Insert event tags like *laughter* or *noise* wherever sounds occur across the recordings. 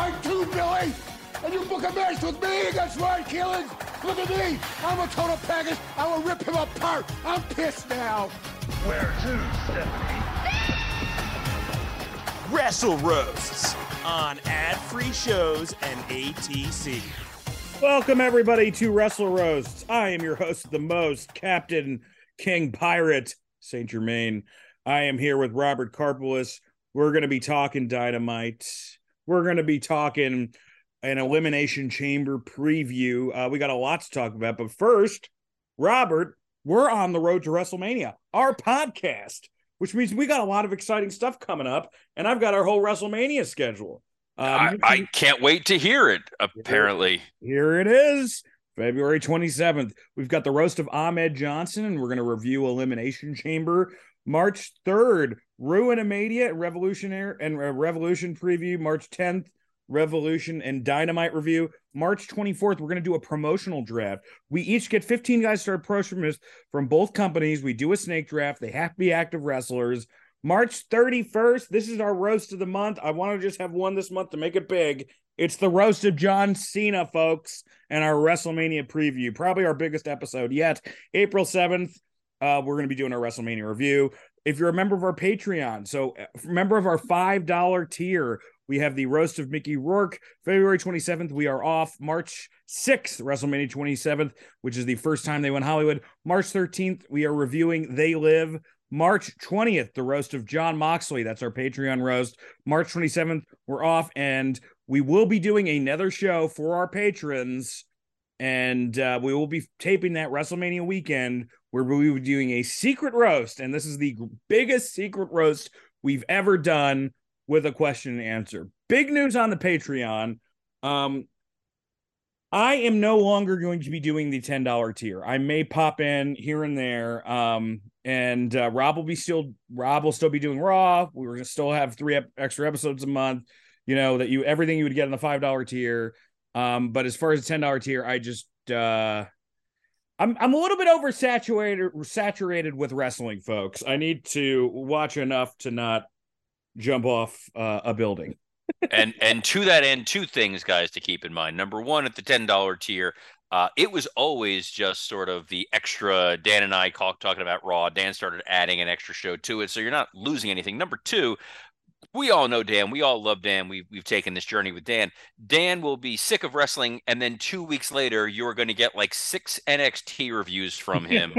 Are too tight too, Billy! And you book a match with me against Ryan Keelan! Look at me! I'm a total package! I will rip him apart! I'm pissed now! Where to, Stephanie? Wrestle Roasts on ad-free shows and ATC. Welcome everybody to Wrestle Roasts. I am your host, the most Captain King Pirate Saint Germain. I am here with Robert Karpolis. We're going to be talking Dynamite. We're going to be talking an Elimination Chamber preview. Uh, we got a lot to talk about, but first, Robert, we're on the road to WrestleMania, our podcast, which means we got a lot of exciting stuff coming up, and I've got our whole WrestleMania schedule. Um, I, I can't wait to hear it. Apparently, here it is. February 27th. We've got the roast of Ahmed Johnson, and we're going to review Elimination Chamber. March 3rd, Ruinamadia, Revolutionary and Revolution preview. March 10th, Revolution and Dynamite review. March 24th, we're going to do a promotional draft. We each get 15 guys to approach from us from both companies. We do a snake draft. They have to be active wrestlers. March 31st, this is our roast of the month. I want to just have one this month to make it big. It's the roast of John Cena, folks, and our WrestleMania preview. Probably our biggest episode yet. April 7th, uh, we're going to be doing our WrestleMania review. If you're a member of our Patreon, so uh, member of our $5 tier, we have the roast of Mickey Rourke. February 27th, we are off. March 6th, WrestleMania 27th, which is the first time they went Hollywood. March 13th, we are reviewing They Live. March 20th, the roast of Jon Moxley. That's our Patreon roast. March 27th, we're off, and we will be doing another show for our patrons. And uh, we will be taping that WrestleMania weekend where we will be doing a secret roast. And this is the biggest secret roast we've ever done with a question and answer. Big news on the Patreon. Um, I am no longer going to be doing the $10 tier. I may pop in here and there. Um, and uh, Rob will be still Rob will still be doing Raw. We are gonna still have three ep- extra episodes a month. You know that you everything you would get in the five dollar tier. Um, but as far as the ten dollar tier, I just uh, I'm I'm a little bit oversaturated saturated with wrestling, folks. I need to watch enough to not jump off uh, a building. *laughs* and and to that end, two things, guys, to keep in mind. Number one, at the ten dollar tier, uh, it was always just sort of the extra. Dan and I call, talking about Raw. Dan started adding an extra show to it, so you're not losing anything. Number two, we all know Dan. We all love Dan. We've we've taken this journey with Dan. Dan will be sick of wrestling, and then two weeks later, you're going to get like six NXT reviews from *laughs* him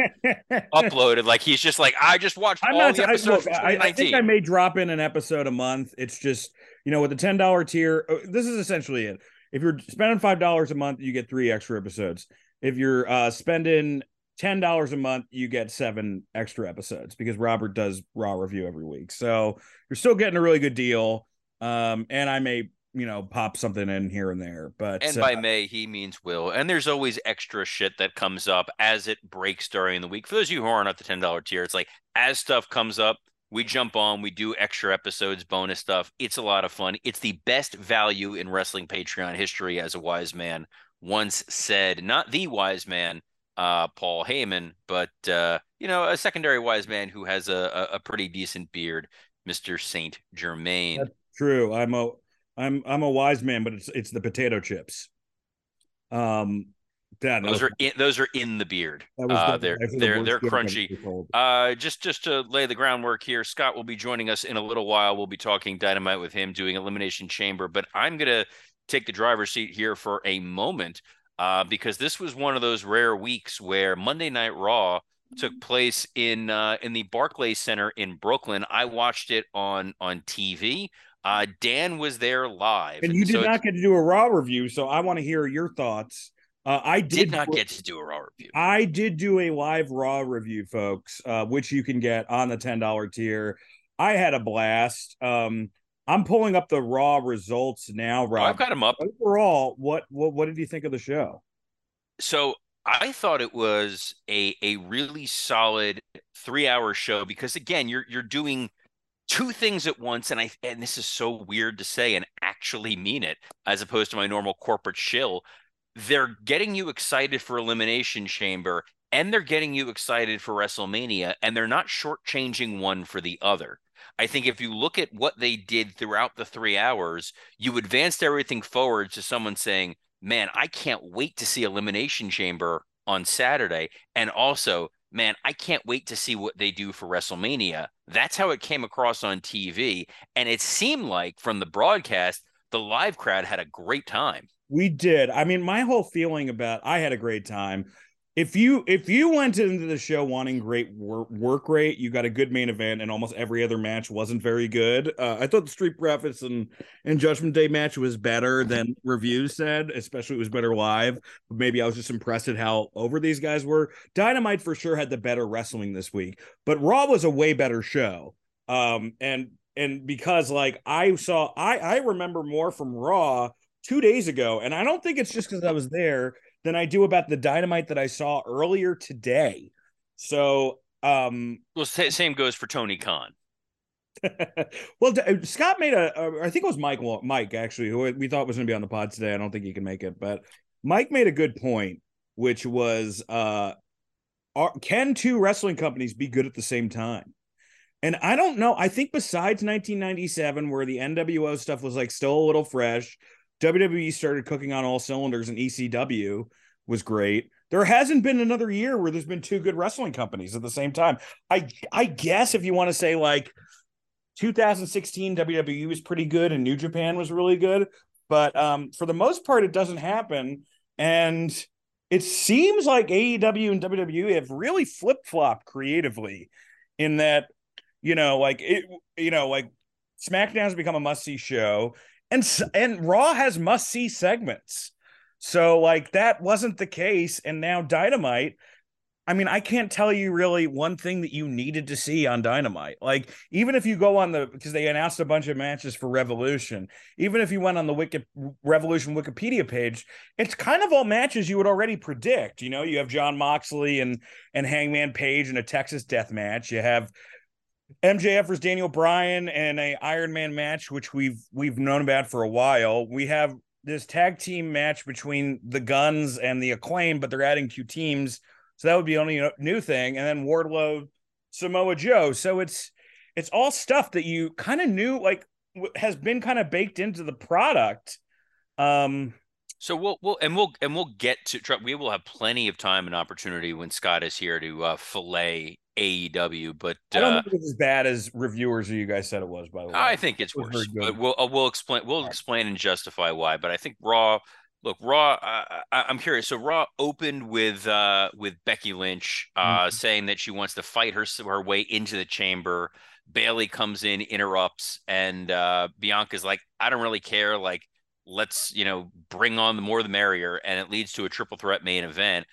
uploaded. Like he's just like, I just watched I'm all not. the I, episodes look, I, I think I may drop in an episode a month. It's just you know with the ten dollar tier. uh, This is essentially it. If you're spending five dollars a month, you get three extra episodes. If you're uh, spending ten dollars a month, you get seven extra episodes because Robert does Raw review every week. So you're still getting a really good deal. Um, and I may you know pop something in here and there, but And uh, by May, he means will. And there's always extra shit that comes up as it breaks during the week. For those of you who aren't at the $10 tier, it's like as stuff comes up, we jump on, we do extra episodes, bonus stuff. It's a lot of fun. It's the best value in wrestling Patreon history, as a wise man once said. Not the wise man, uh, Paul Heyman, but uh, you know, a secondary wise man who has a, a, pretty decent beard, Mr. Saint Germain. That's true. I'm a I'm I'm a wise man, but it's it's the potato chips. Um, that Those are in, those are in the beard. that was Uh, the- they're the they're they're crunchy. Uh, just just to lay the groundwork here, Scott will be joining us in a little while. We'll be talking dynamite with him, doing elimination chamber. But I'm gonna take the driver's seat here for a moment, uh, because this was one of those rare weeks where Monday Night Raw took place in uh, in the Barclays Center in Brooklyn. I watched it on on TV. Uh, Dan was there live, and you did so not get to do a raw review, so I want to hear your thoughts. Uh, I did, did not do- get to do a Raw review. I did do a live raw review, folks, uh, which you can get on the ten dollar tier. I had a blast. Um, I'm pulling up the Raw results now, Oh, Rob. I've got them up. Overall, what what what did you think of the show? So I thought it was a a really solid three hour show because again, you're you're doing two things at once, and I and this is so weird to say and actually mean it, as opposed to my normal corporate shill. They're getting you excited for Elimination Chamber, and they're getting you excited for WrestleMania, and they're not shortchanging one for the other. I think if you look at what they did throughout the three hours, you advanced everything forward to someone saying, man, I can't wait to see Elimination Chamber on Saturday. And also, man, I can't wait to see what they do for WrestleMania. That's how it came across on TV. And it seemed like from the broadcast, the live crowd had a great time. We did. I mean, my whole feeling about I had a great time. If you if you went into the show wanting great work, rate, you got a good main event, and almost every other match wasn't very good. Uh, I thought the Street Profits and and Judgment Day match was better than reviews said, especially it was better live. But Maybe I was just impressed at how over these guys were. Dynamite for sure had the better wrestling this week, but Raw was a way better show. Um, and and because like I saw, I I remember more from Raw two days ago, and I don't think it's just because I was there than I do about the dynamite that I saw earlier today. So, um, Well, same goes for Tony Khan. *laughs* well, Scott made a, a, I think it was Mike, Mike actually, who we thought was going to be on the pod today. I don't think he can make it, but Mike made a good point, which was, uh, are, can two wrestling companies be good at the same time? And I don't know. I think besides 1997, where the NWO stuff was like still a little fresh, WWE started cooking on all cylinders, and ECW was great. There hasn't been another year where there's been two good wrestling companies at the same time. I I guess if you want to say like 2016 WWE was pretty good and New Japan was really good, but um, for the most part, it doesn't happen. And it seems like AEW and WWE have really flip flopped creatively in that, you know, like it, you know, like SmackDown has become a must see show, and and Raw has must see segments. So like that wasn't the case, and now Dynamite. I mean, I can't tell you really one thing that you needed to see on Dynamite. Like, even if you go on the because they announced a bunch of matches for Revolution, even if you went on the Wiki, Revolution Wikipedia page, it's kind of all matches you would already predict. You know, you have Jon Moxley and and Hangman Page in a Texas death match. You have MJF versus Daniel Bryan and a Iron Man match, which we've we've known about for a while. We have this tag team match between the Gunns and the Acclaim, but they're adding two teams. So that would be only a new thing. And then Wardlow, Samoa Joe. So it's it's all stuff that you kind of knew like has been kind of baked into the product. Um so we'll we'll and we'll and we'll get to we will have plenty of time and opportunity when Scott is here to uh, fillet AEW, but uh, I don't uh, think it's as bad as reviewers or you guys said it was. By the way, I think it's It worse. But we'll uh, we'll explain we'll explain and justify why. But I think Raw. Look, Raw. Uh, I, I'm curious. So Raw opened with uh, with Becky Lynch uh, Mhm. saying that she wants to fight her her way into the chamber. Bayley comes in, interrupts, and uh, Bianca's like, "I don't really care. Like, let's you know bring on the more the merrier," and it leads to a triple threat main event.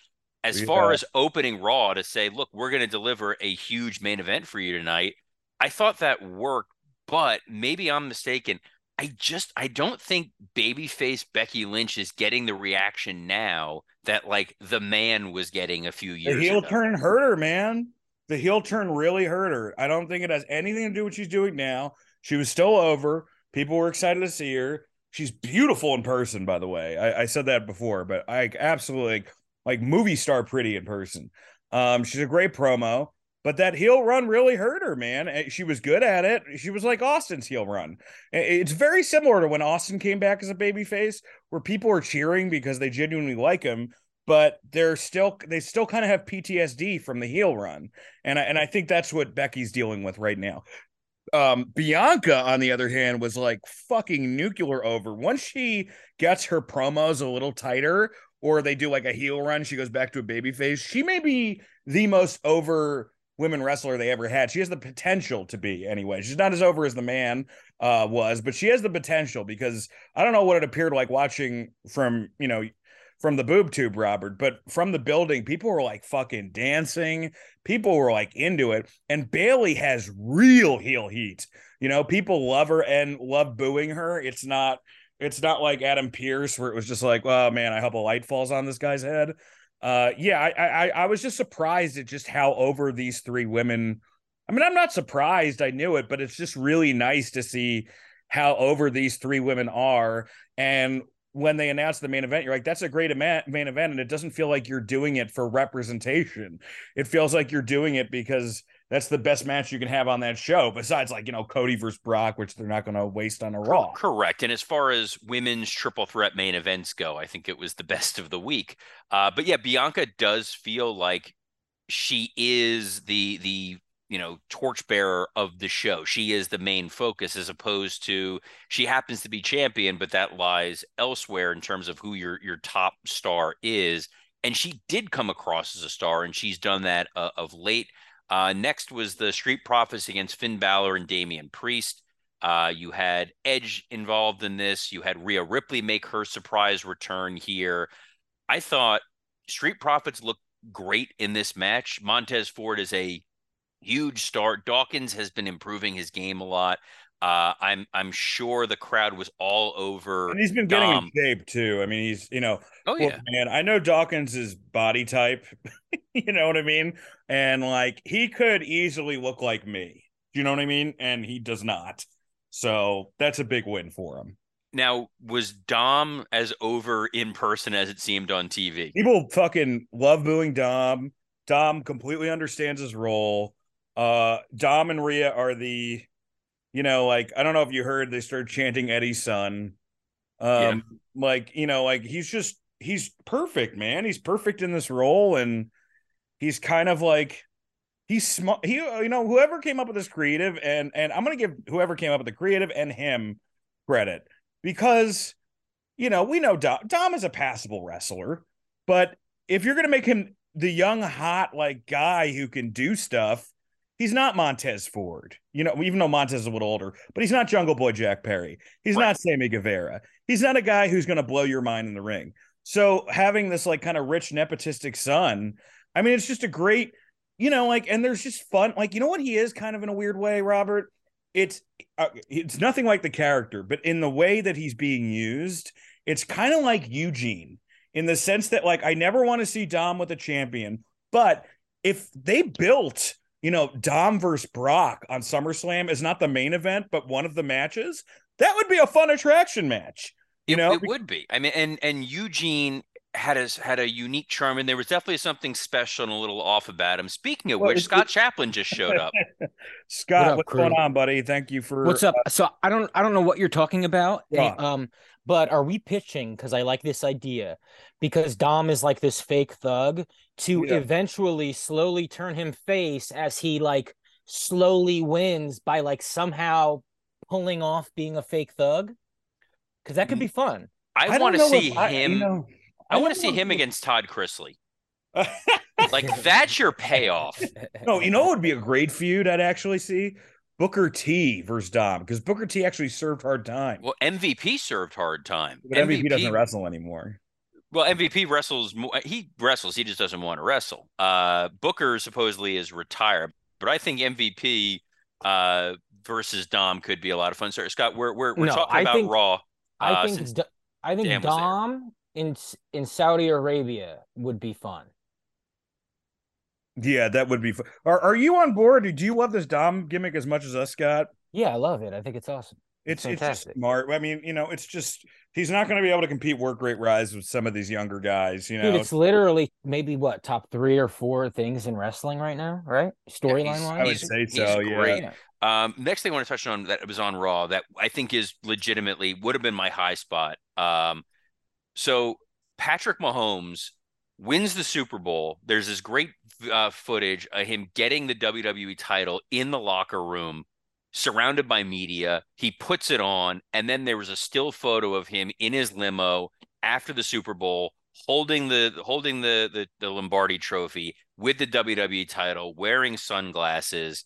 As far as opening Raw to say, "Look, we're going to deliver a huge main event for you tonight," I thought that worked, but maybe I'm mistaken. I just I don't think babyface Becky Lynch is getting the reaction now that like the man was getting a few The years heel ago. turn hurt her, man. The heel turn really hurt her. I don't think it has anything to do with what she's doing now. She was still over. People were excited to see her. She's beautiful in person, by the way. I, I said that before, but I absolutely like, movie star pretty in person. Um, she's a great promo, but that heel run really hurt her, man. She was good at it. She was like Austin's heel run. It's very similar to when Austin came back as a babyface, where people are cheering because they genuinely like him, but they're still they still kind of have PTSD from the heel run, and I, and I think that's what Becky's dealing with right now. Um, Bianca, on the other hand, was like fucking nuclear over. Once she gets her promos a little tighter, or they do like a heel run, she goes back to a baby face. She may be the most over women wrestler they ever had. She has the potential to be anyway. She's not as over as the man uh was, but she has the potential because I don't know what it appeared like watching from, you know, from the boob tube, Robert, but from the building, people were like fucking dancing. People were like into it. And Bayley has real heel heat. You know, people love her and love booing her. It's not it's not like Adam Pearce where it was just like, oh man, I hope a light falls on this guy's head. Uh yeah, I I I was just surprised at just how over these three women. I mean, I'm not surprised, I knew it, but it's just really nice to see how over these three women are. And when they announce the main event, you're like, that's a great main event. And it doesn't feel like you're doing it for representation. It feels like you're doing it because that's the best match you can have on that show, besides like, you know, Cody versus Brock, which they're not going to waste on a Raw. Correct. And as far as women's triple threat main events go, I think it was the best of the week. Uh, but yeah, Bianca does feel like she is the the you know torchbearer of the show. She is the main focus as opposed to she happens to be champion but that lies elsewhere in terms of who your your top star is. And she did come across as a star and she's done that uh, of late. Uh, next was the street profits against finn Balor and damian priest. Uh, you had edge involved in this. You had rhea ripley make her surprise return here. I thought street profits looked great in this match. Montez ford is a huge start. Dawkins has been improving his game a lot. Uh, I'm I'm sure the crowd was all over. And he's been getting Dom. in shape too. I mean, he's you know, oh yeah, man. I know Dawkins is body type. *laughs* you know what I mean? And like he could easily look like me. Do you know what I mean? And he does not. So that's a big win for him. Now, was Dom as over in person as it seemed on TV? People fucking love booing Dom. Dom completely understands his role. Uh, Dom and Rhea are the, you know, like I don't know if you heard they started chanting Eddie's son. Um, yeah. like you know, like he's just he's perfect, man. He's perfect in this role, and he's kind of like he's smart. He, you know, whoever came up with this creative, and and I'm gonna give whoever came up with the creative and him credit because, you know, we know Dom, Dom is a passable wrestler, but if you're gonna make him the young hot like guy who can do stuff He's not Montez Ford, you know, even though Montez is a little older, but he's not Jungle Boy Jack Perry. He's right. not Sammy Guevara. He's not a guy who's going to blow your mind in the ring. So having this like kind of rich nepotistic son, I mean, it's just a great, you know, like, and there's just fun. Like, you know what he is kind of in a weird way, Robert? It's uh, it's nothing like the character, but in the way that he's being used, it's kind of like Eugene in the sense that like I never want to see Dom with a champion, but if they built you know, Dom versus Brock on SummerSlam is not the main event, but one of the matches, that would be a fun attraction match. You it, know, it would be. I mean, and and Eugene had a had a unique charm, and there was definitely something special and a little off about him. Speaking of well, which, Scott Chaplin just showed up. *laughs* Scott, what up, what's crew? going on, buddy? Thank you for what's up. Uh, so I don't I don't know what you're talking about. Yeah. Um, but are we pitching because I like this idea because Dom is like this fake thug to yeah. eventually slowly turn him face as he like slowly wins by like somehow pulling off being a fake thug because that could mm. be fun. I, I want to see him. I, you know, I, I want to see him against Todd Chrisley. *laughs* like that's your payoff. *laughs* No, you know what would be a great feud I'd actually see? Booker T versus Dom because Booker T actually served hard time. Well, MVP served hard time. But MVP, MVP doesn't wrestle anymore. Well, MVP wrestles. He wrestles. He just doesn't want to wrestle. Uh, Booker supposedly is retired, but I think MVP uh, versus Dom could be a lot of fun. Sorry, Scott, we're we're, we're no, talking I about think, Raw. I uh, think I think Dom in in Saudi Arabia would be fun. Yeah, that would be. Fun. Are Are you on board? Do you love this Dom gimmick as much as us, Scott? Yeah, I love it. I think it's awesome. It's it's, it's just smart. I mean, you know, it's just he's not going to be able to compete work rate rise with some of these younger guys. You know, Dude, it's literally maybe what top three or four things in wrestling right now, right? Storyline yeah, wise, I would say so. Yeah. Um, next thing I want to touch on that was on Raw that I think is legitimately would have been my high spot. Um, so Patrick Mahomes wins the Super Bowl. There's this great uh, footage of him getting the WWE title in the locker room, surrounded by media. He puts it on, and then there was a still photo of him in his limo after the Super Bowl, holding the holding the the, the Lombardi Trophy with the WWE title, wearing sunglasses.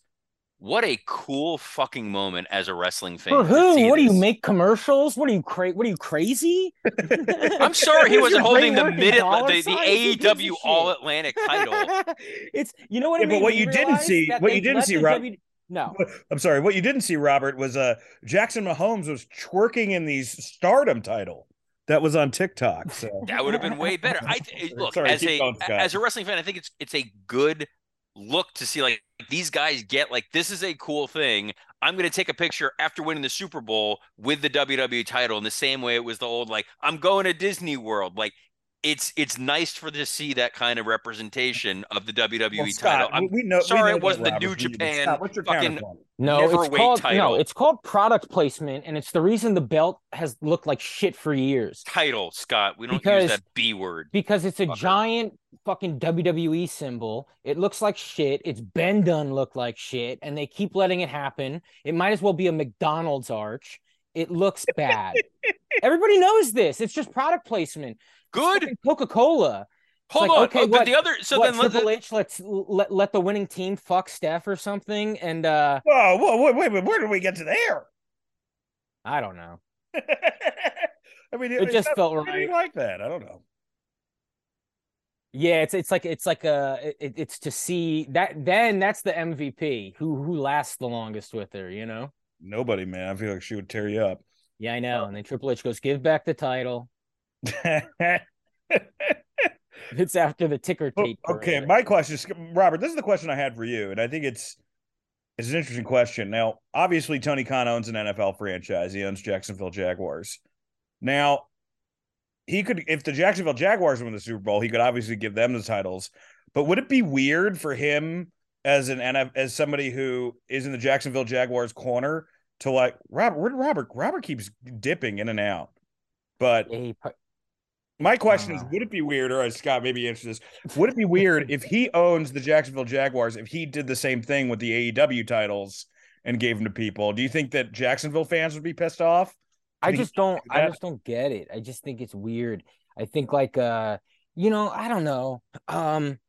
What a cool fucking moment as a wrestling fan. For who? see What do you make commercials? What are you cra- What are you crazy? I'm sorry he *laughs* wasn't holding the mid dollar the, the sign? Who gives a AEW? All Atlantic title. *laughs* it's you know what. it Yeah, but made what you didn't see- what you didn't see, the Rob- W- No, *laughs* I'm sorry. What you didn't see, Robert, was uh Jackson Mahomes was twerking in the Stardom title that was on TikTok. So That would have been way better. I th- look Sorry, as a going, as a wrestling fan, I think it's it's a good look to see like these guys get like this is a cool thing. I'm going to take a picture after winning the Super Bowl with the WWE title in the same way it was the old like I'm going to Disney World. Like it's it's nice for to see that kind of representation of the WWE Well, Scott, title. I'm we know. we sorry know it wasn't that, the New Robert, but Japan Scott, what's your fucking- no, it's called title. no, it's called product placement, and it's the reason the belt has looked like shit for years title, Scott. We don't Because- use that B word. because it's a Fucker. giant fucking WWE symbol. It looks like shit. It's been done look like shit, and they keep letting it happen. It might as well be a McDonald's arch. It looks bad. *laughs* Everybody knows this. It's just product placement. Good. Coca Cola. Hold like, on. okay, Oh, but the other so what then let Triple the, H let's let, let the winning team fuck Steph or something, and uh Whoa, whoa, wait, wait, wait, where did we get to there? I don't know. *laughs* I mean, It just not felt right. like that. I don't know. Yeah, it's it's like it's like a it, it's to see that then that's the MVP who who lasts the longest with her, you know. Nobody, man. I feel like she would tear you up. Yeah, I know. And then Triple H goes, "Give back the title." *laughs* It's after the ticker Oh, tape. okay, my question is, Robert. This is the question I had for you, and I think it's it's an interesting question. Now, obviously, Tony Khan owns an NFL franchise. He owns Jacksonville Jaguars. Now, he could, if the Jacksonville Jaguars win the Super Bowl, he could obviously give them the titles. But would it be weird for him as an NF, as somebody who is in the Jacksonville Jaguars corner to like Robert? Where did Robert? Robert keeps dipping in and out. But Yeah, he my question is, Uh. would it be weird, or as Scott maybe answer this, would it be weird if he owns the Jacksonville Jaguars, if he did the same thing with the AEW titles and gave them to people? Do you think that Jacksonville fans would be pissed off? I just don't do I just don't get it. I just think it's weird. I think like uh you know, I don't know. Um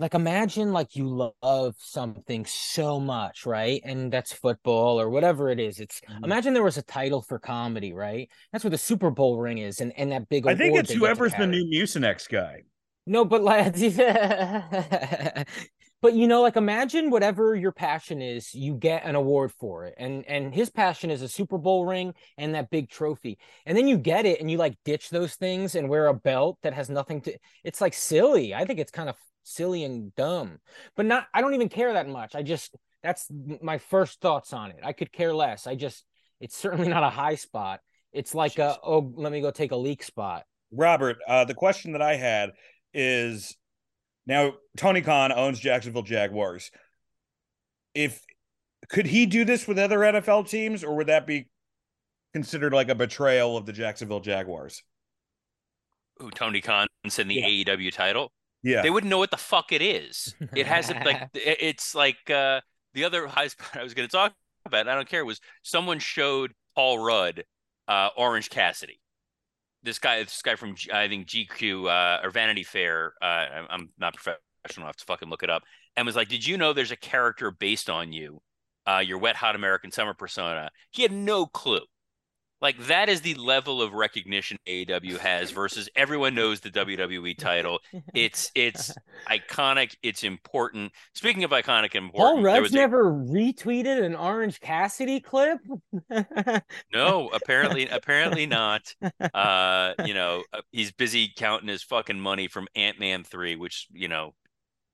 like imagine like you love something so much, right? And that's football or whatever it is. It's Mhm. imagine there was a title for comedy, right? That's what the Super Bowl ring is and, and that big I think it's they get to whoever's the new Mucinex guy. No, but like, *laughs* but you know, like imagine whatever your passion is, you get an award for it, and and his passion is a Super Bowl ring and that big trophy, and then you get it, and you like ditch those things and wear a belt that has nothing to. It's like silly. I think it's kind of silly and dumb, but not. I don't even care that much. I just that's my first thoughts on it. I could care less. I just it's certainly not a high spot. It's like a oh, let me go take a leak spot. Robert, uh, the question that I had is now Tony Khan owns Jacksonville Jaguars. If could he do this with other NFL teams, or would that be considered like a betrayal of the Jacksonville Jaguars? Who Tony Khan said the Yeah. AEW title. Yeah. They wouldn't know what the fuck it is. It hasn't like *laughs* it's like uh the other *laughs* high spot I was going to talk about. I don't care. Was someone showed Paul Rudd uh, Orange Cassidy? This guy, this guy from G- I think GQ uh, or Vanity Fair. Uh, I'm, I'm not professional. I have to fucking look it up. And was like, did you know there's a character based on you, uh, your wet hot American summer persona? He had no clue. Like that is the level of recognition AEW has versus everyone knows the WWE title. It's it's iconic. It's important. Speaking of iconic and important, Paul Rudd's was a- never retweeted an Orange Cassidy clip. *laughs* no, apparently apparently not. Uh, you know, uh, he's busy counting his fucking money from Ant Man three, which you know,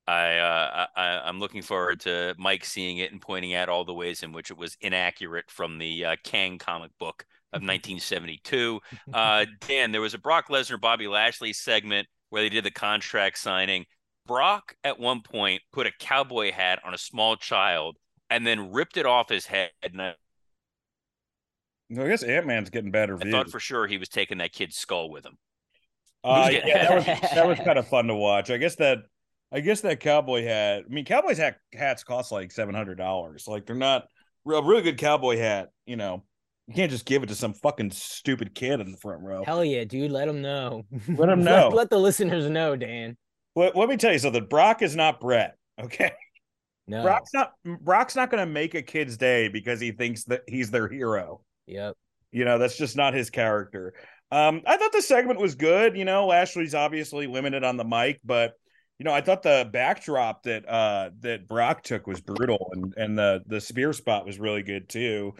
I uh, I I'm looking forward to Mike seeing it and pointing out all the ways in which it was inaccurate from the uh, Kang comic book of *laughs* 1972. Uh, Dan, there was a Brock Lesnar Bobby Lashley segment where they did the contract signing. Brock at one point put a cowboy hat on a small child and then ripped it off his head. And I, I guess Ant Man's getting better I views. thought for sure he was taking that kid's skull with him. Uh, yeah, that was *laughs* that was kind of fun to watch. I guess that I guess that cowboy hat. I mean, cowboys hat hats cost like seven hundred dollars. Like they're not a really good cowboy hat. You know, you can't just give it to some fucking stupid kid in the front row. Hell yeah, dude. Let them know. Let 'em *laughs* know. let, let the listeners know, Dan. Let, let me tell you something. Brock is not Brett. Okay, No. Brock's not Brock's not going to make a kid's day because he thinks that he's their hero. Yep. You know, that's just not his character. Um, I thought the segment was good. You know, Lashley's obviously limited on the mic, but you know, I thought the backdrop that uh that Brock took was brutal, and and the the spear spot was really good too.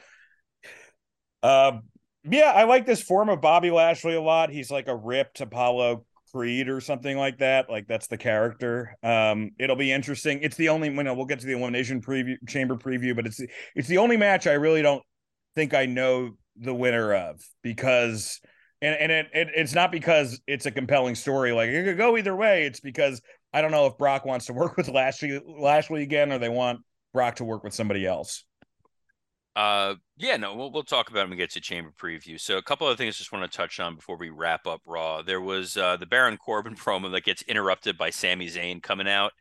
Uh, yeah, I like this form of Bobby Lashley a lot. He's like a ripped Apollo Creed or something like that. Like that's the character. Um, it'll be interesting. It's the only. You know, we'll get to the elimination preview, chamber preview, but it's it's the only match I really don't think I know the winner of because and and it, it, it's not because it's a compelling story like it could go either way it's because i don't know if brock wants to work *laughs* with lashley lashley again or they want brock to work with somebody else uh yeah no we'll, we'll talk about him and get to chamber preview. So a couple of things I just want to touch on before we wrap up raw. There was uh the baron corbin *laughs* promo that gets interrupted by Sami Zayn coming out.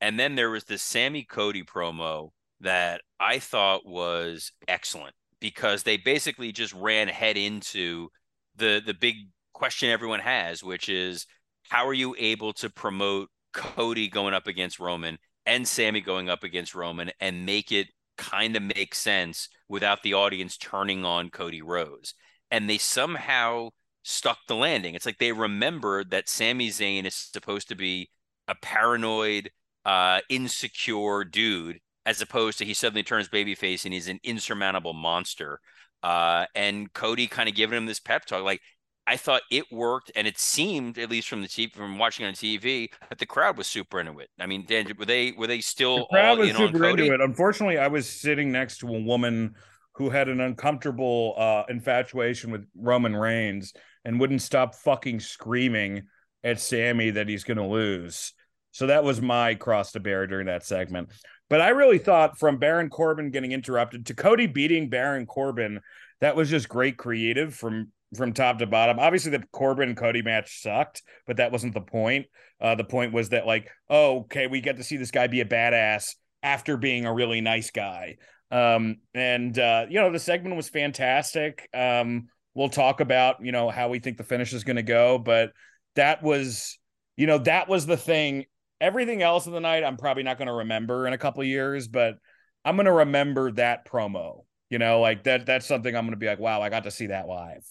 And then there was this sami cody promo that i thought was excellent because they basically just ran head into the the big question everyone has, which is how are you able to promote Cody going up against Roman and Sami going up against Roman and make it kind of make sense without the audience turning on Cody Rhodes? And they somehow stuck the landing. It's like they remembered that Sami Zayn is supposed to be a paranoid, uh, insecure dude as opposed to he suddenly turns babyface and he's an insurmountable monster. Uh, and Cody kind of giving him this pep talk, like I thought it worked, and it seemed, at least from the TV, from watching on TV, that the crowd was super into it. I mean, Dan, were they were they still the crowd all was in super into it. Unfortunately i was sitting next to a woman who had an uncomfortable uh infatuation with roman reigns and wouldn't stop fucking screaming at sami that he's going to lose. So that was my cross to bear during that segment. But I really thought from Baron Corbin getting interrupted to Cody beating Baron Corbin, that was just great creative from from top to bottom. Obviously, the Corbin Cody match sucked, but that wasn't the point. Uh, the point was that like, oh, okay, we get to see this guy be a badass after being a really nice guy. Um, and uh, you know, the segment was fantastic. Um, we'll talk about you know how we think the finish is going to go, but that was you know that was the thing everything else of the night i'm probably not going to remember in a couple years but i'm going to remember that promo you know like that that's something i'm going to be like wow i got to see that live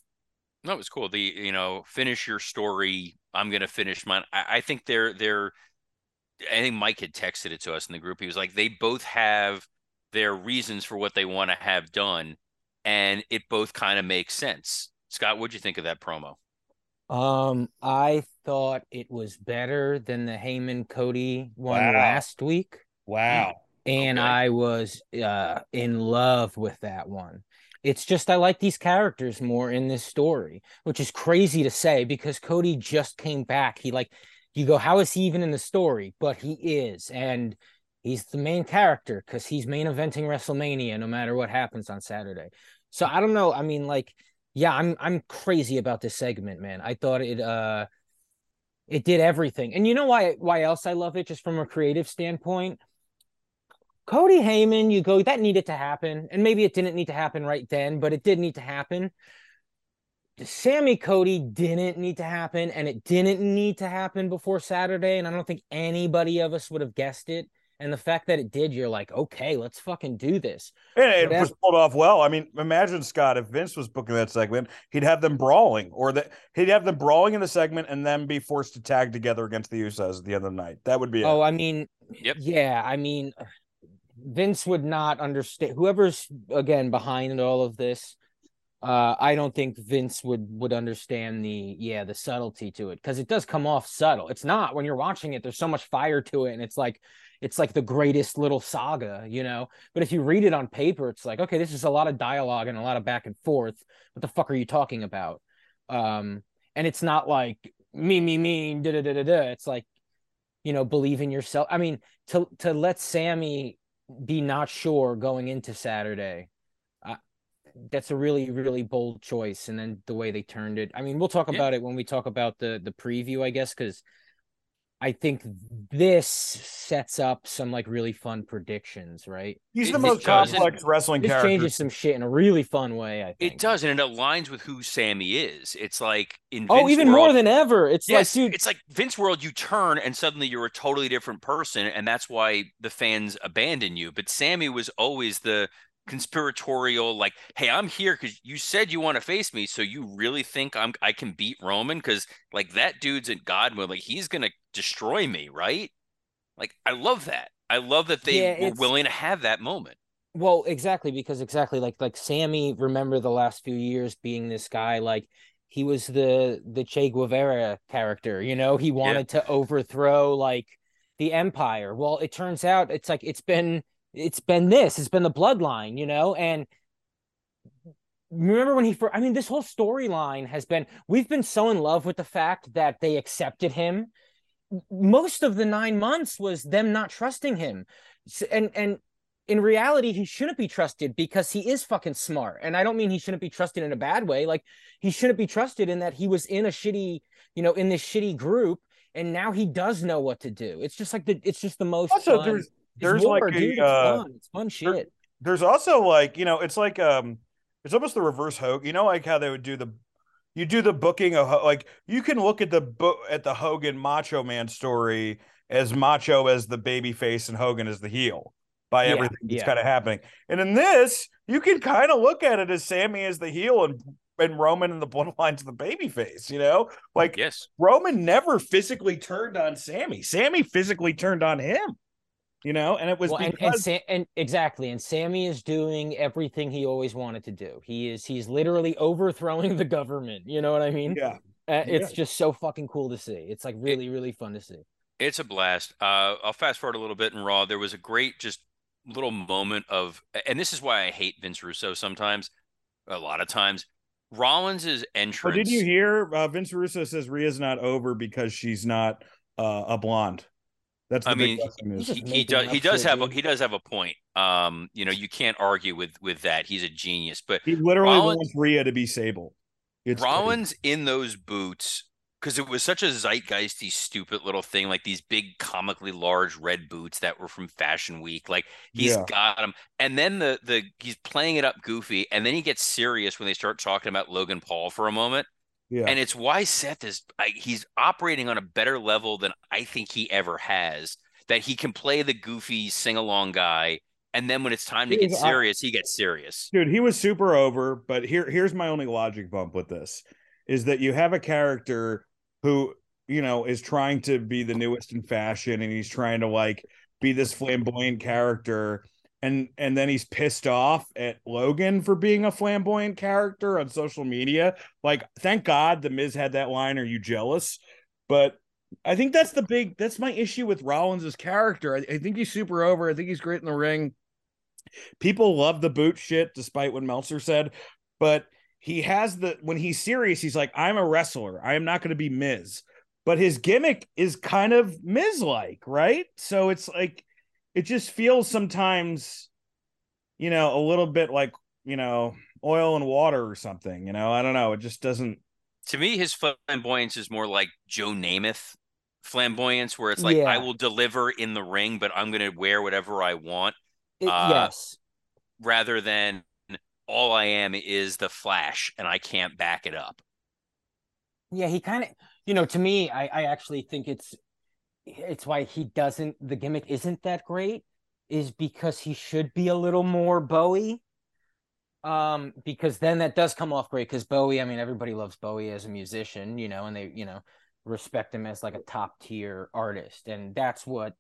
No, it was cool. The you know, finish your story. I'm gonna finish mine. I, I think they're they're. I think Mike had texted it to us in the group. He was like, they both have their reasons for what they want to have done, and it both kind of makes sense. Scott, what'd you think of that promo? Um, I thought it was better than the Heyman Cody one Wow. last week. wow and Okay. I was uh in love with that one. It's just I like these characters more in this story, which is crazy to say because Cody just came back. He like you go, how is he even in the story? But he is, and he's the main character because he's main eventing WrestleMania no matter what happens on Saturday. So I don't know. I mean, like, yeah, I'm I'm crazy about this segment, man. I thought it uh it did everything. And you know why why else I love it just from a creative standpoint? Cody Heyman, you go, that needed to happen. And maybe it didn't need to happen right then, but it did need to happen. Sami Cody didn't need to happen, and it didn't need to happen before Saturday. And I don't think anybody of us would have guessed it. And the fact that it did, you're like, okay, let's fucking do this. and it But was pulled off well i mean imagine scott if vince was booking that segment he'd have them brawling or that he'd have them brawling in the segment and then be forced to tag together against the usos at the end of the night that would be it. Oh, I mean, Yep. yeah, I mean, Vince would not understand. Whoever's again behind all of this, uh, I don't think Vince would would understand the yeah the subtlety to it because it does come off subtle. It's not when you're watching it. There's so much fire to it, and it's like it's like the greatest little saga, you know. But if you read it on paper, it's like okay, this is a lot of dialogue and a lot of back and forth. What the fuck are you talking about? Um, and it's not like me, me, me, da da da da da. It's like you know, believe in yourself. I mean, to to let Sami be not sure going into Saturday, uh, that's a really really bold choice. And then the way they turned it. I mean, we'll talk Yeah. about it when we talk about the the preview, I guess, because I think this sets up some like really fun predictions, right? He's the it most doesn't- complex wrestling This character. changes some shit in a really fun way. I think It does, and it aligns with who Sami is. It's like in Oh, Vince even world, more than ever. It's yes, like, dude, it's like Vince World. You turn and suddenly you're a totally different person, and that's why the fans abandon you. But Sami was always the conspiratorial, like, "Hey, I'm here because you said you want to face me, so you really think I'm I can beat Roman? Because like that dude's in God mode, like he's gonna destroy me, right? Like I love that. I love that they Yeah, were willing to have that moment. Well, exactly because exactly like like Sami, remember the last few years being this guy like he was the the Che Guevara character, you know, he wanted to overthrow like the empire. Well, it turns out it's like it's been it's been this, it's been the bloodline, you know, and remember when he first, I mean this whole storyline has been we've been so in love with the fact that they accepted him. Most of the 9 months was them not trusting him. And and in reality, he shouldn't be trusted because he is fucking smart. And I don't mean he shouldn't be trusted in a bad way. Like he shouldn't be trusted in that he was in a shitty, you know, in this shitty group, and now he does know what to do. It's just like the, it's just the most. Also, fun. there's there's war, like dude. a It's uh, fun. It's fun there- shit. there's also like you know it's like um it's almost the reverse Hogan. You know, like how they would do the you do the booking of like you can look at the book at the Hogan Macho Man story as Macho as the baby face and Hogan as the heel by Yeah, everything that's yeah. kind of happening. And in this, you can kind of look at it as Sami as the heel and and Roman and the bloodlines of the baby face. You know, like Yes. Roman never physically turned on Sami. Sami physically turned on him. You know, and it was Well, and, because and, Sam, and exactly, and Sami is doing everything he always wanted to do. He is he's literally overthrowing *laughs* the government. You know what I mean? yeah. Uh, it's Yeah. just so fucking cool to see. It's like really, really fun to see. It's a blast. Uh, I'll fast forward a little bit in Raw. There was a great just little moment of, and this is why I hate Vince Russo sometimes, a lot of times. Rollins' Oh, entrance. did you hear? Uh, Vince Russo says Rhea's not over because she's not uh, a blonde. That's I mean, wrestling news. just he, he does he does have a, he does have a point. Um, you know, you can't argue with with that. He's a genius. But He literally Rollins- wants Rhea to be Sable. It's crazy. Rollins in those boots because it was such a zeitgeisty, stupid little thing, like these big, comically large red boots that were from Fashion Week. Like he's Yeah. got them, and then the the he's playing it up goofy, and then he gets serious when they start talking about Logan Paul for a moment, Yeah. and it's why Seth is I, he's operating on a better level than I think he ever has. That he can play the goofy sing along guy, and then when it's time to He get serious, he gets serious. Dude, he was super over, but here here's my only logic bump with this is that you have a character who, you know, is trying to be the newest in fashion and he's trying to like be this flamboyant character and and then he's pissed off at Logan for being a flamboyant character on social media. Like thank God the Miz had that line are you jealous? But I think that's the big that's my issue with Rollins' character. I, I think he's super over. I think he's great in the ring. People love the boot shit, despite what Meltzer said, but he has the when he's serious, he's like, I'm a wrestler. I am not going to be Miz. But his gimmick is kind of Miz like, right? So it's like it just feels sometimes, you know, a little bit like, you know, oil and water or something, you know. I don't know. It just doesn't to me, his flamboyance is more like Joe Namath flamboyance, where it's like Yeah. I will deliver in the ring, but I'm going to wear whatever I want, It- Uh, yes. rather than all I am is the Flash, and I can't back it up. Yeah, he kind of, you know, to me, I, I actually think it's, it's why he doesn't, the gimmick isn't that great, is because he should be a little more Bowie. Um, because then that does come off great. Because Bowie, I mean, everybody loves Bowie as a musician, you know, and they, you know, respect him as like a top tier artist, and that's what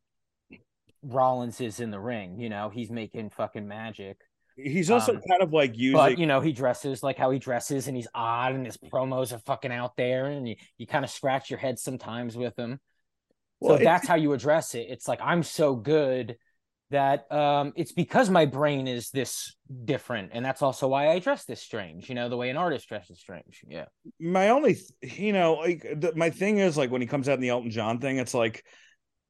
Rollins is in the ring. You know, he's making fucking magic. he's also Um, kind of like using But you know, he dresses like how he dresses, and he's odd, and his promos are fucking out there, and you, you kind of scratch your head sometimes with him. Well, so that's how you address it. It's like I'm so good that um it's because my brain is this different, and that's also why I dress this strange. You know, the way an artist dresses strange. Yeah. my only th- you know like the, my thing is like when he comes out in the elton john thing it's like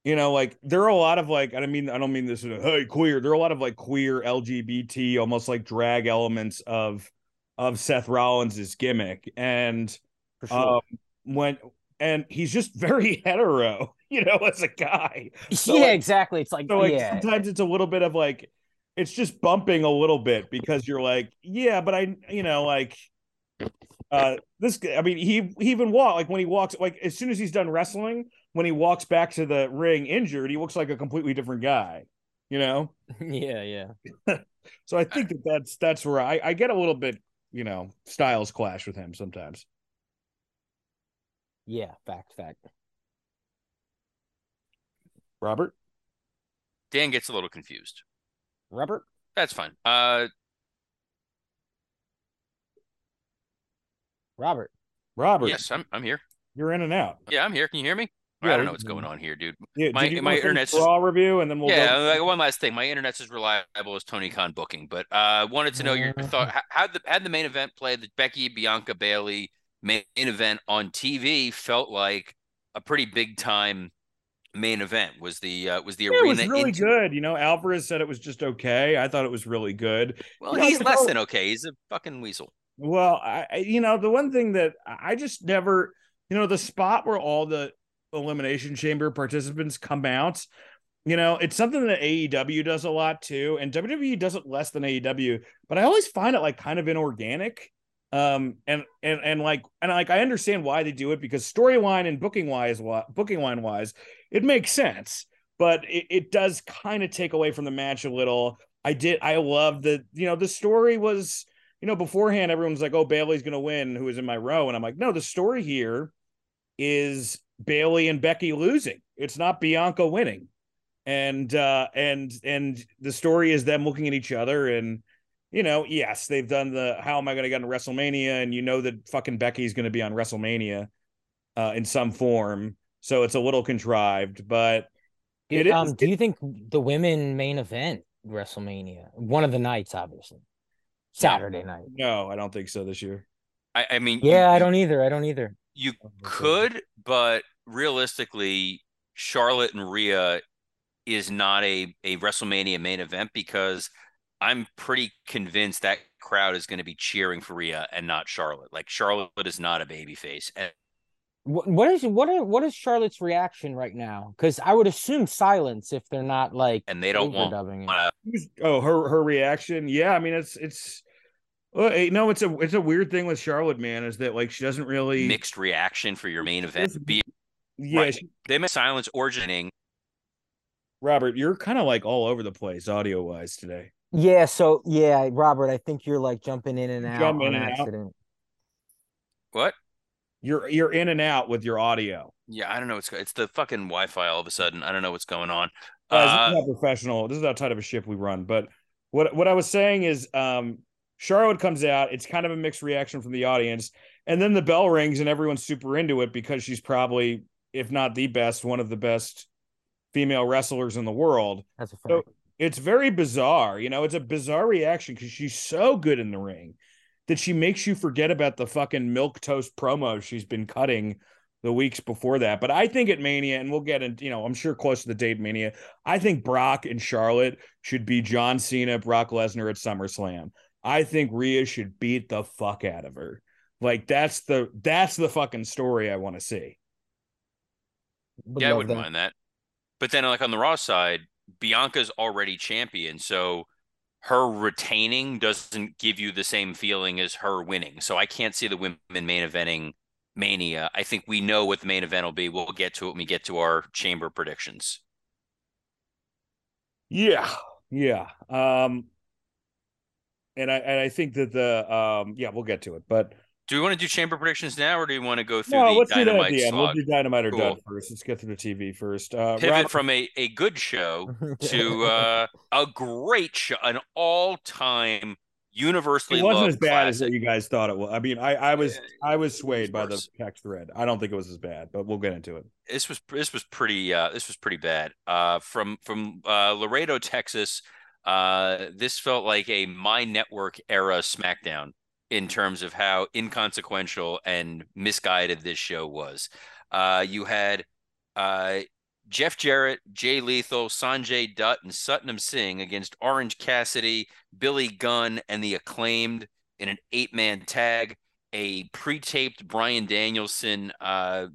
you know like there are a lot of like i don't mean i don't mean this a, hey queer there are a lot of like queer lgbt almost like drag elements of of seth rollins's gimmick and For sure. um when and he's just very *laughs* hetero, you know, as a guy. So yeah, like, exactly. It's like, so like yeah. sometimes it's a little bit of like it's just bumping a little bit because you're like, yeah, but I, you know, like uh this I mean, he he even walk like when he walks like as soon as he's done wrestling, when he walks back to the ring injured, he looks like a completely different guy, you know? *laughs* yeah, yeah. *laughs* so I think that that's that's where I, I get a little bit, you know, styles clash with him sometimes. Yeah, fact, fact. Robert? Dan gets a little confused. Robert? That's fine. Uh Robert. Robert. Yes, I'm I'm here. You're in and out. Yeah, I'm here. Can you hear me? Yeah, I don't know what's going on here, dude. Yeah, my my internet's just, raw review, and then we'll yeah. Go- like, one last thing, my internet's as reliable as Tony Khan booking, but uh, wanted to know your thought. How the had the main event play the Becky Bianca Bayley main event on TV felt like a pretty big time main event. Was the uh, was the yeah, arena? It was really into- good. You know, Alvarez said it was just okay. I thought it was really good. Well, You know, he's you less than okay. He's a fucking weasel. Well, I I- you know the one thing that I just never, you know, the spot where all the elimination chamber participants come out. You know, it's something that AEW does a lot too, and WWE does it less than AEW. But I always find it like kind of inorganic. Um, and and and like and like I understand why they do it because storyline and booking wise, booking line wise, it makes sense. But it, it does kind of take away from the match a little. I did. I love the you know the story was you know beforehand everyone was like oh Bayley's gonna win who was in my row and I'm like no the story here is Bayley and Becky losing. It's not Bianca winning. And uh and and the story is them looking at each other and you know, yes, they've done the how am I going to get into WrestleMania and you know that fucking Becky's going to be on WrestleMania uh in some form. So it's a little contrived, but it is um, do you think the women main event WrestleMania, one of the nights, obviously, Saturday night? no, I don't think so this year. I, I mean, Yeah, you- I don't either. I don't either. You could, but realistically, Charlotte and Rhea is not a a WrestleMania main event because I'm pretty convinced that crowd is going to be cheering for Rhea and not Charlotte. Like Charlotte is not a babyface. And What, what is what are, what is Charlotte's reaction right now? Because I would assume silence if they're not like and they don't want overdubbing it. uh, Oh, her her reaction. Yeah, I mean it's it's well, eh, no, it's a it's a weird thing with Charlotte, man, is that like she doesn't really mixed reaction for your main event. Be Yeah, right. she- they make silence originating. Robert, you're kind of like all over the place audio wise today. Yeah, so yeah, Robert, I think you're like jumping in and out Jump in on and out. accident. What? You're you're in and out with your audio. Yeah, I don't know. It's it's the fucking Wi-Fi. All of a sudden, I don't know what's going on. Guys, this Uh, is not professional. This is outside of a ship we run. But what what I was saying is, um, Charlotte comes out. It's kind of a mixed reaction from the audience, and then the bell rings and everyone's super into it because she's probably, if not the best, one of the best female wrestlers in the world. That's a fact. So it's very bizarre. You know, it's a bizarre reaction because she's so good in the ring that she makes you forget about the fucking milk toast promo she's been cutting the weeks before that. But I think at Mania, and we'll get into, you know, I'm sure close to the date Mania, I think Brock and Charlotte should be John Cena, Brock Lesnar at SummerSlam. I think Rhea should beat the fuck out of her. Like that's the that's the fucking story I want to see. Would yeah, I wouldn't that. mind that. But then, like on the Raw side, Bianca's already champion, so her retaining doesn't give you the same feeling as her winning. So I can't see the women main eventing Mania. I think we know what the main event will be. We'll get to it when we get to our chamber predictions. Yeah, yeah. Um, and I and I think that the um, yeah, we'll get to it, but Do we want to do chamber predictions now, or do we want to go through no, the let's do that at dynamite the end. We'll do dynamite or Cool. dud first. Let's get through the TV first. Uh, Pivot Rob- from a, a good show *laughs* to uh, a great show, an all time universally it wasn't loved as bad as classic. what you guys thought it was. I mean, I I was Yeah, I was swayed was by the worse. text thread. I don't think it was as bad, but we'll get into it. this was this was pretty uh this was pretty bad uh from from uh laredo texas uh this felt like a my network era smackdown in terms of how inconsequential and misguided this show was uh you had uh jeff jarrett jay lethal sanjay dutt and satnam singh against orange cassidy billy gunn and the acclaimed in an eight-man tag a pre-taped bryan danielson uh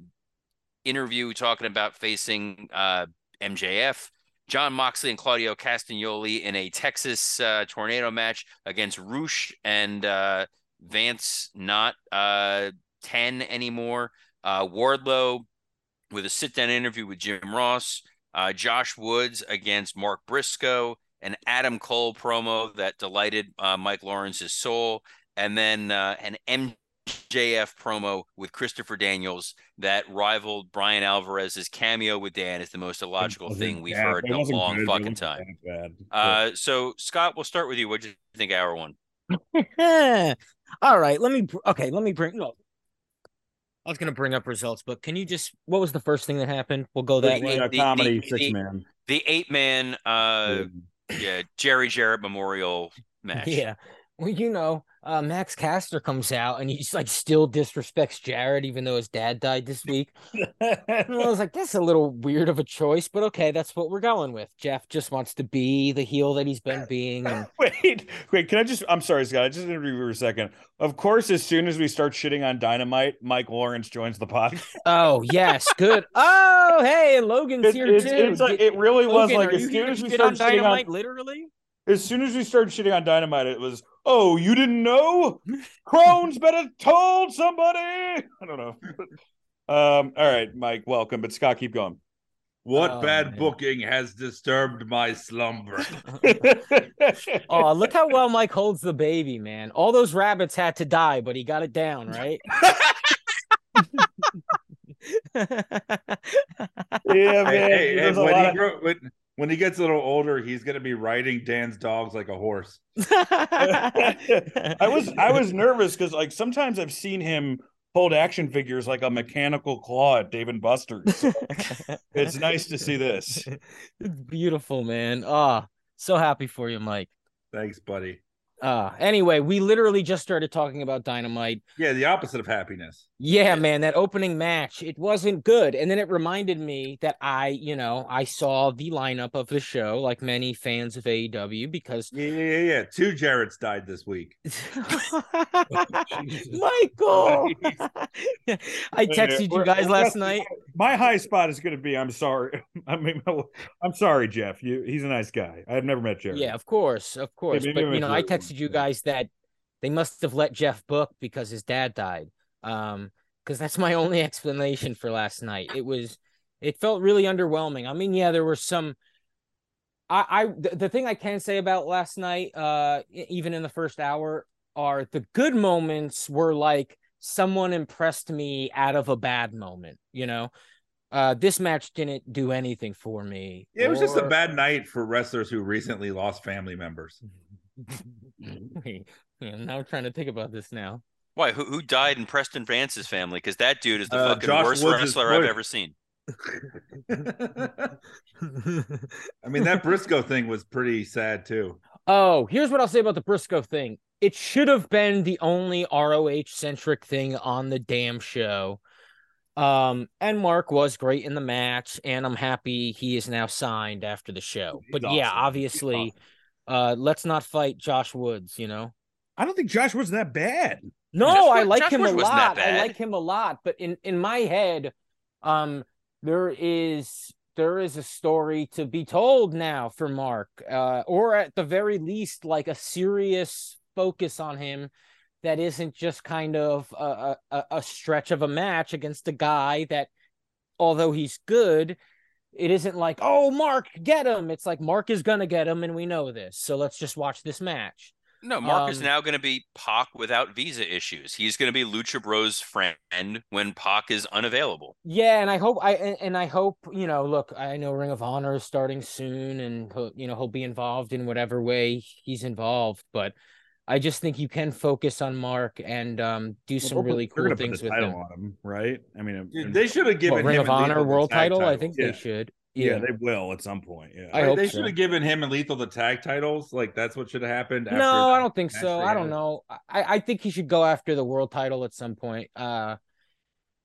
interview talking about facing uh, MJF. Jon Moxley and Claudio Castagnoli in a Texas uh, tornado match against Rush and uh, Vance, not uh, 10 anymore. Uh, Wardlow with a sit down interview with Jim Ross. Uh, Josh Woods against Mark Briscoe. An Adam Cole promo that delighted uh, Mike Lawrence's soul. And then an MJF promo with Christopher Daniels that rivaled Bryan Alvarez's cameo with Dan is the most illogical thing we've bad. heard in a long good. Fucking time. that bad. Uh, so Scott, we'll start with you. What do you think, hour one? *laughs* All right, let me. Okay, let me bring. No, I was gonna bring up results, but can you just? What was the first thing that happened? We'll go that The- way. the- comedy the- six the- man. The eight man, uh, yeah, Jerry Jarrett Memorial match. Yeah. Well, you know, uh, Max Caster comes out and he's like still disrespects Jarrett, even though his dad died this week. And I was like, that's a little weird of a choice, but okay, that's what we're going with. Jeff just wants to be the heel that he's been being. And *laughs* Wait, wait, can I just I'm sorry, Scott. I just you for a second. Of course, as soon as we start shitting on dynamite, Mike Lawrence joins the podcast. *laughs* oh yes, good. Oh hey, and Logan's It, here it's, too. it's like it really was like as soon as we started shitting on Dynamite, literally. As soon as we started shitting on dynamite, it was oh you didn't know? Crohn's *laughs* better told somebody. I don't know. Um, all right, Mike, welcome. But Scott, keep going. What Oh, bad man. booking has disturbed my slumber? *laughs* Oh, look how well Mike holds the baby, man. All those rabbits had to die, but he got it down, right? *laughs* yeah, man. Hey, hey, there's when, he of- grow, when, when he gets a little older, he's gonna be riding Dan's dogs like a horse. *laughs* I was I was nervous because like sometimes I've seen him hold action figures like a mechanical claw at Dave and Buster's. *laughs* it's nice to see this. It's beautiful, man. Ah, so happy for you, Mike. Thanks, buddy. Uh anyway, we literally just started talking about Dynamite. Yeah, the opposite of happiness. Yeah, man, that opening match, it wasn't good. And then it reminded me that I, you know, I saw the lineup of the show like many fans of AEW because Yeah, yeah, yeah, yeah. Two Jarretts died this week. *laughs* Michael. *laughs* I texted you guys last night. My high spot is going to be. I'm sorry. *laughs* I mean, I'm sorry, Jeff. You, he's a nice guy. I've never met Jerry. Yeah, of course, of course. maybe but we you know, I went through it texted you guys that they must have let Jeff book because his dad died. Um, because that's my *laughs* only explanation for last night. It was, it felt really underwhelming. I mean, yeah, there were some. I, I, the, the thing I can say about last night, uh, even in the first hour, are the good moments were like someone impressed me out of a bad moment. You know, uh, this match didn't do anything for me. Yeah, it was just a bad night for wrestlers who recently lost family members. *laughs* Wait, yeah, now I'm trying to think about this now. Why? Who, who died in Preston Vance's family? Because that dude is the Uh, fucking Josh worst Woods' wrestler I've ever seen. *laughs* I mean, that Briscoe thing was pretty sad too. oh, here's what I'll say about the Briscoe thing. It should have been the only ROH centric thing on the damn show. Um, and Mark was great in the match, and I'm happy he is now signed after the show. He's But awesome. yeah, He's obviously, uh, let's not fight Josh Woods, you know. I don't think Josh was that bad. No, Josh I like Josh him a Wood wasn't that lot. I like him a lot, but in in my head, um, there is there is a story to be told now for Mark, uh, or at the very least, like a serious focus on him that isn't just kind of a a, a stretch of a match against a guy that, although he's good. It isn't like, oh, Mark, get him. It's like Mark is gonna get him, and we know this. So let's just watch this match. No, Mark is Um, now going to be Pac without visa issues. He's going to be Lucha Bros' friend when Pac is unavailable. Yeah, and I hope I and, and I hope you know. Look, I know Ring of Honor is starting soon, and he'll, you know he'll be involved in whatever way he's involved. But I just think you can focus on Mark and um do some Well, really cool gonna put things the with title him. on him, right? I mean, Dude, they should have What, given Ring him of and Lethal Honor World tag title? I think Yeah. they should. yeah, Yeah. they will at some point. Yeah, I Like, hope they so. should have given him and Lethal the tag titles. Like that's what should have happened. after No, I don't think so. I don't know. I I think he should go after the world title at some point. Uh,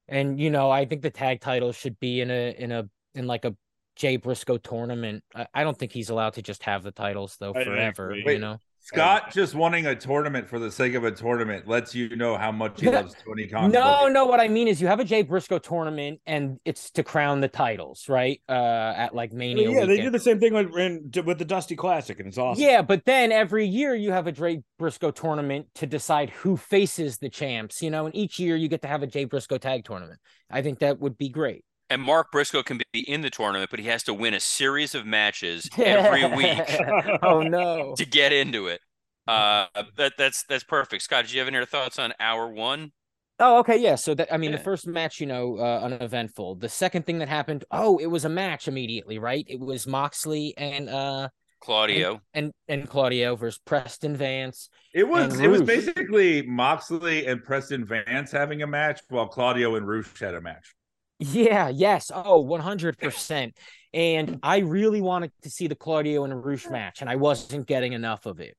and you know I think the tag title should be in a in a in like a Jay Briscoe tournament. I, I don't think he's allowed to just have the titles though I- I forever. agree. you Wait, know. Scott just wanting a tournament for the sake of a tournament lets you know how much he No, *laughs* loves Tony Khan. No, no. What I mean is, you have a Jay Briscoe tournament, and it's to crown the titles, right? Uh, at like Mania. yeah, they do the same thing with in, with the Dusty Classic, and it's awesome. Yeah, but then every year you have a Jay Briscoe tournament to decide who faces the champs, you know, and each year you get to have a Jay Briscoe tag tournament. I think that would be great. And Mark Briscoe can be in the tournament, but he has to win a series of matches every week *laughs* oh no. *laughs* to get into it. Uh, that that's that's perfect. Scott, did you have any other thoughts on hour one? Oh, okay, yeah. So that I mean, Yeah. the first match, you know, uh, uneventful. The second thing that happened, oh, it was a match immediately, right? It was Moxley and uh Claudio. and and Claudio versus Preston Vance. It was it was basically Moxley and Preston Vance having a match while Claudio and Rush had a match. Yeah, yes. Oh, 100%. *laughs* And I really wanted to see the Claudio and Rush match, and I wasn't getting enough of it.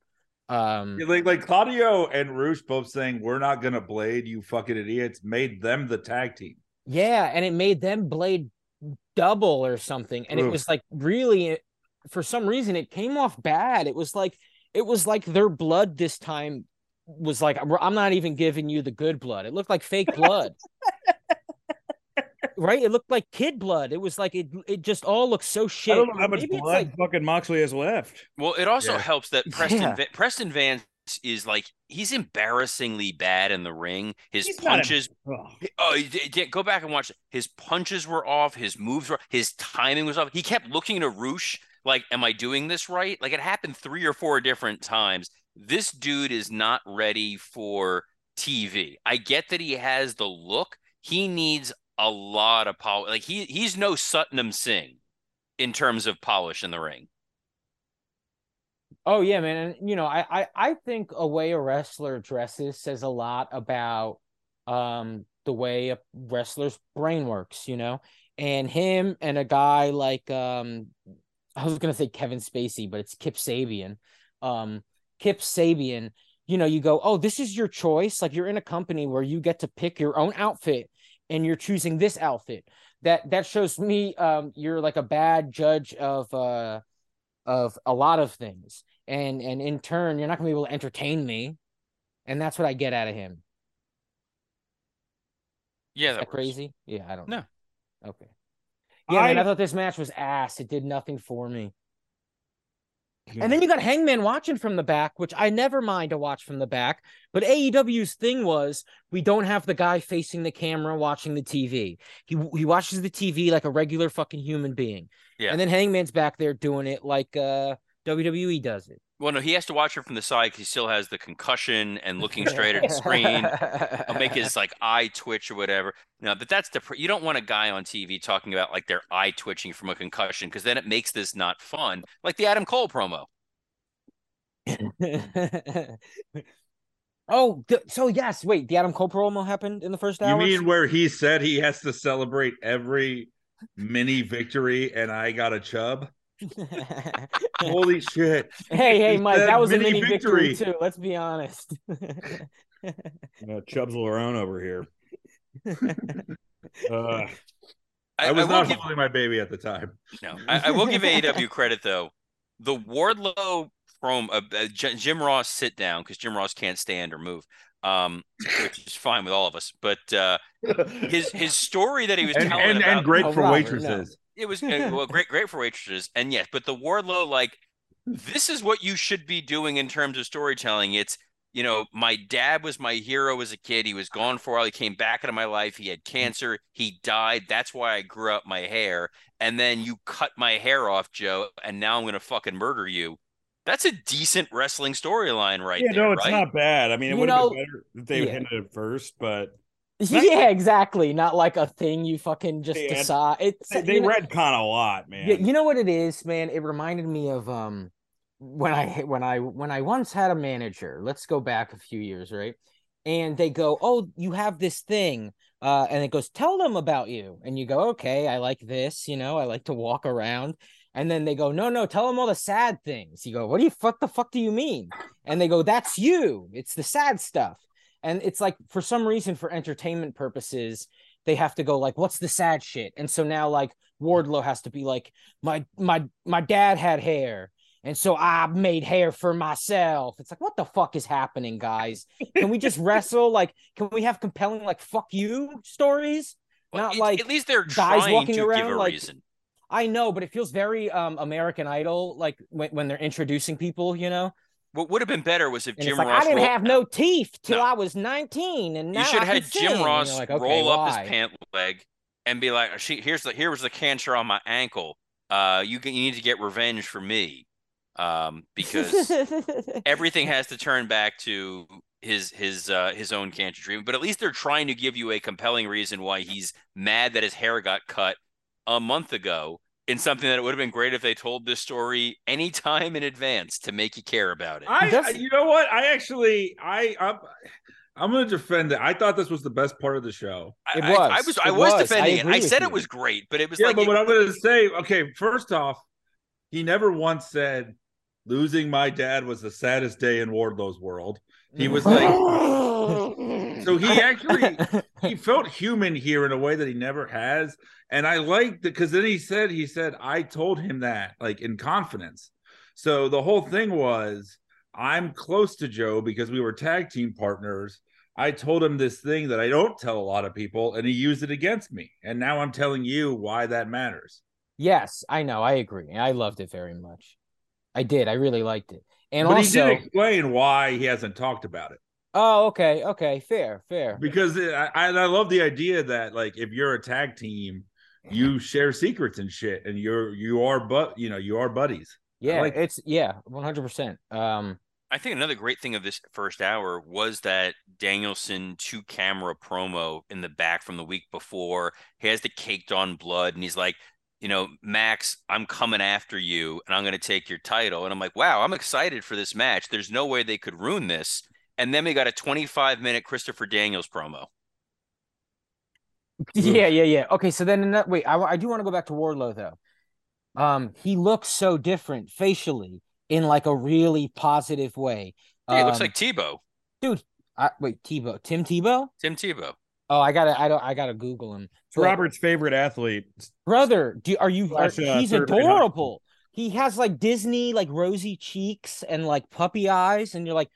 Um, Like like Claudio and Rush both saying we're not gonna blade you fucking idiots made them the tag team. yeah, and it made them blade double or something. And it was like really, for some reason, it came off bad. It was like, it was like their blood this time was like, I'm not even giving you the good blood. It looked like fake blood. *laughs* right? It looked like kid blood. It was like, it, it just all looked so shit. I don't know how much Maybe blood like- fucking Moxley has left. Well, it also Yeah. helps that Preston Yeah. Va- Preston Vance is like he's embarrassingly bad in the ring. His He's not a- punches. Oh, you d- d- go back and watch. His punches were off. His moves were. His timing was off. He kept looking to Rush like, "Am I doing this right?" Like it happened three or four different times. This dude is not ready for TV. I get that he has the look. He needs a lot of polish. Like he he's no Satnam Singh in terms of polish in the ring. Oh yeah, man. And you know, I, I I think a way a wrestler dresses says a lot about um the way a wrestler's brain works, you know. And him and a guy like um I was gonna say Kevin Spacey, but it's Kip Sabian. Um Kip Sabian, you know, you go, Oh, this is your choice. Like you're in a company where you get to pick your own outfit and you're choosing this outfit. That that shows me um you're like a bad judge of uh of a lot of things. And and in turn you're not going to be able to entertain me. And that's what i get out of him. Yeah, is that crazy? Yeah i don't No. know. Okay. Yeah man, I- i thought this match was ass. It did nothing for me and then you got hangman watching from the back which i never mind to watch from the back but aew's thing was we don't have the guy facing the camera watching the tv he he watches the tv like a regular fucking human being. Yeah. and then hangman's back there doing it like uh wwe does it Well, no, he has to watch it from the side because he still has the concussion and looking straight at the screen. I'll make *laughs* his like eye twitch or whatever. No, but that's the you don't want a guy on TV talking about like their eye twitching from a concussion because then it makes this not fun. Like the Adam Cole promo. *laughs* oh, th- so yes. Wait, the Adam Cole promo happened in the first You mean where he said he has to celebrate every mini victory and I got a chub? Holy *laughs* shit. hey, hey, Mike, said that was a mini mini victory. victory. too. Let's be honest. *laughs* Uh, Chubbs Larone over here. *laughs* Uh, I, was will not give, holding my baby at the time. no, I, I will give AEW credit though. The Wardlow from uh, uh, Jim Ross sit down because Jim Ross can't stand or move, um, which is fine with all of us. But uh, his his story that he was and telling and, about and great Oh, for Robert, waitresses. It was uh, *laughs* well great great for waitresses and yes but the wardlow like this is what you should be doing in terms of storytelling. It's you know my dad was my hero as a kid. He was gone for a while. He came back into my life. He had cancer. He died. That's why i grew up my hair. And then you cut my hair off joe and now i'm gonna fucking murder you. That's a decent wrestling storyline right yeah, there no, it's right? not bad. I mean, it would have know- been better if they yeah. hinted it first, but yeah, exactly. Not like a thing you fucking just They had- decide. It's they, they know- read kind of a lot, man. Yeah, you know what it is, man. It reminded me of um when I when I when I once had a manager. Let's go back a few years, right? And they go, "Oh, you have this thing," uh, and it goes, "Tell them about you." And you go, "Okay, I like this. You know, I like to walk around." And then they go, "No, no, tell them all the sad things." You go, "What do you what the fuck do you mean?" And they go, "That's you. It's the sad stuff." And it's like for some reason, for entertainment purposes, they have to go like, "What's the sad shit?" And so now like Wardlow has to be like, "My my my dad had hair." And so I made hair for myself. It's like, what the fuck is happening, guys? Can we just *laughs* wrestle? Like, can we have compelling, like, fuck you stories? Well, Not it- like at least they're guys trying walking to give around a like- reason. I know, but it feels very um American Idol, like when, when they're introducing people, you know. What would have been better was if And Jim like Ross I didn't rolled- have no teeth till No. I was nineteen, and now you should have had. Jim you're Ross like, okay, roll up his pant leg and be like, "She here's the here was the cancer on my ankle. Uh, you can, you need to get revenge for me, um, because *laughs* everything has to turn back to his his uh his own cancer treatment. But at least they're trying to give you a compelling reason why he's mad that his hair got cut a month ago in something that it would have been great if they told this story any time in advance to make you care about it. I, Does- you know what? I actually, I, I'm, I'm going to defend it. I thought this was the best part of the show. I- It I, I was. was I It was was. I defending it. I said you. it was great, but it was Yeah, like but it- what I'm going to say, okay, first off, he never once said losing my dad was the saddest day in Wardlow's world. He was like, *laughs* so he *laughs* actually he felt human here in a way that he never has, and I liked it because then he said he said I told him that like in confidence. So the whole thing was I'm close to Joe because we were tag team partners. I told him this thing that I don't tell a lot of people, and he used it against me. And now I'm telling you why that matters. Yes, I know. I agree. I loved it very much. I did. I really liked it. And but also, he did explain why he hasn't talked about it. Oh, okay, okay, fair, fair. because it, I, I I love the idea that like if you're a tag team, you share secrets and shit, and you're you are but you know you are buddies. Yeah, like- it's yeah, one hundred percent. Um, I think another great thing of this first hour was that Danielson two camera promo in the back from the week before. He has the caked on blood, and he's like, you know, Max, I'm coming after you, and I'm going to take your title. And I'm like, wow, I'm excited for this match. There's no way they could ruin this. And then we got a 25 minute Christopher Daniels promo. *laughs* yeah, yeah, yeah. Okay, so then in that wait, I, I do want to go back to Wardlow though. Um, he looks so different facially in like a really positive way. Yeah, it looks Um, like Tebow, dude. I, wait, Tebow, Tim Tebow. Tim Tebow. Oh, I gotta, I don't, I gotta Google him. It's But- Robert's favorite athlete. brother do are you are, uh, he's adorable he has like disney like rosy cheeks and like puppy eyes and you're like